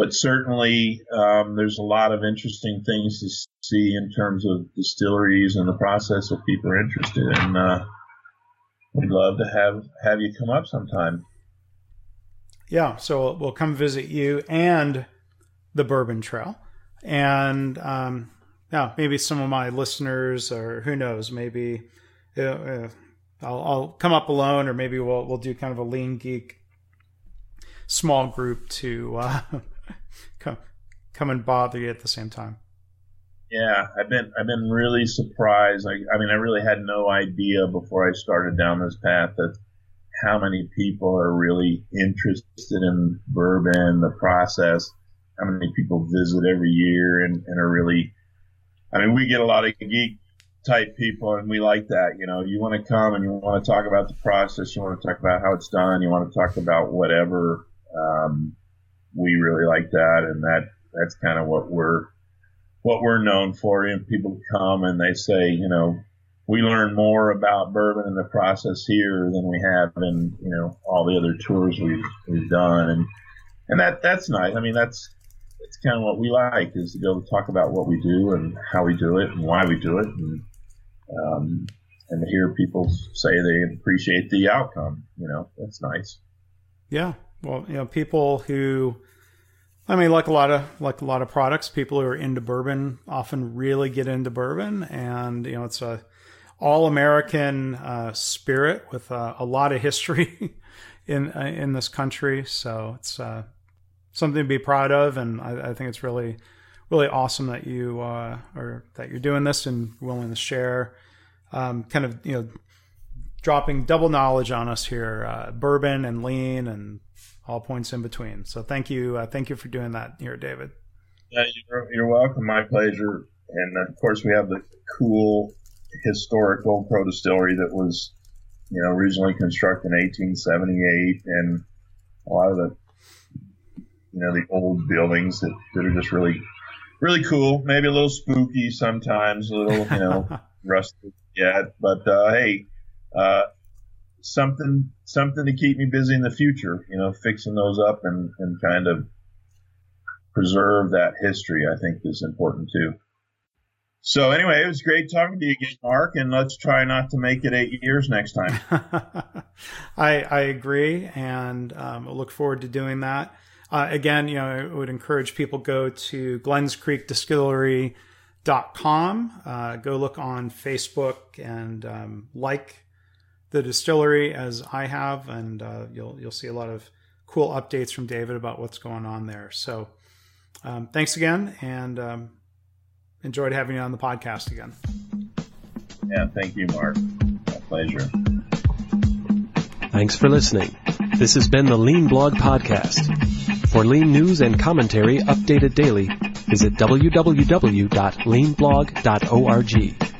but certainly um, there's a lot of interesting things to see in terms of distilleries and the process if people are interested. And uh, we'd love to have have you come up sometime. Yeah, so we'll come visit you and the Bourbon Trail, and um, yeah, maybe some of my listeners, or who knows, maybe uh, uh, I'll, I'll come up alone, or maybe we'll we'll do kind of a lean geek small group to uh, come come and bother you at the same time. Yeah, I've been I've been really surprised. I, I mean, I really had no idea before I started down this path that how many people are really interested in bourbon, the process, how many people visit every year and, and are really, I mean, we get a lot of geek type people and we like that. You know, you want to come and you want to talk about the process, you want to talk about how it's done, you want to talk about whatever. Um, we really like that. And that, that's kind of what we're, what we're known for. And people come and they say, you know, we learn more about bourbon and the process here than we have in, you know, all the other tours we've, we've done. And, and that, that's nice. I mean, that's, that's kind of what we like is to be able to talk about what we do and how we do it and why we do it. And, um, and to hear people say they appreciate the outcome, you know, that's nice. Yeah, well, you know, people who, I mean, like a lot of like a lot of products, people who are into bourbon often really get into bourbon, and you know, it's a all American uh, spirit with a lot of history in uh, in this country. So it's uh, something to be proud of, and I, I think it's really really awesome that you uh, are that you're doing this and willing to share. Um, kind of you know dropping double knowledge on us here uh, bourbon and lean and all points in between so thank you uh, thank you for doing that here david Yeah, you're, you're welcome. My pleasure. And of course, we have the cool historic Old Crow distillery that was, you know, originally constructed in 1878, and a lot of the, you know, the old buildings that, that are just really, really cool. Maybe a little spooky sometimes, a little, you know, rusty yet. But uh, hey, uh, something something to keep me busy in the future. You know, fixing those up and and kind of preserve that history, I think is important too. So anyway, it was great talking to you again, Mark, and let's try not to make it eight years next time. I, I agree and um, I look forward to doing that uh, again you know i would encourage people go to glenns creek distillery.com uh, go look on facebook and um, like the distillery as i have and uh, you'll you'll see a lot of cool updates from david about what's going on there so um, thanks again and um, enjoyed having you on the podcast again Yeah, thank you, Mark. My pleasure. Thanks for listening. This has been the Lean Blog Podcast. For lean news and commentary updated daily, visit www.leanblog.org.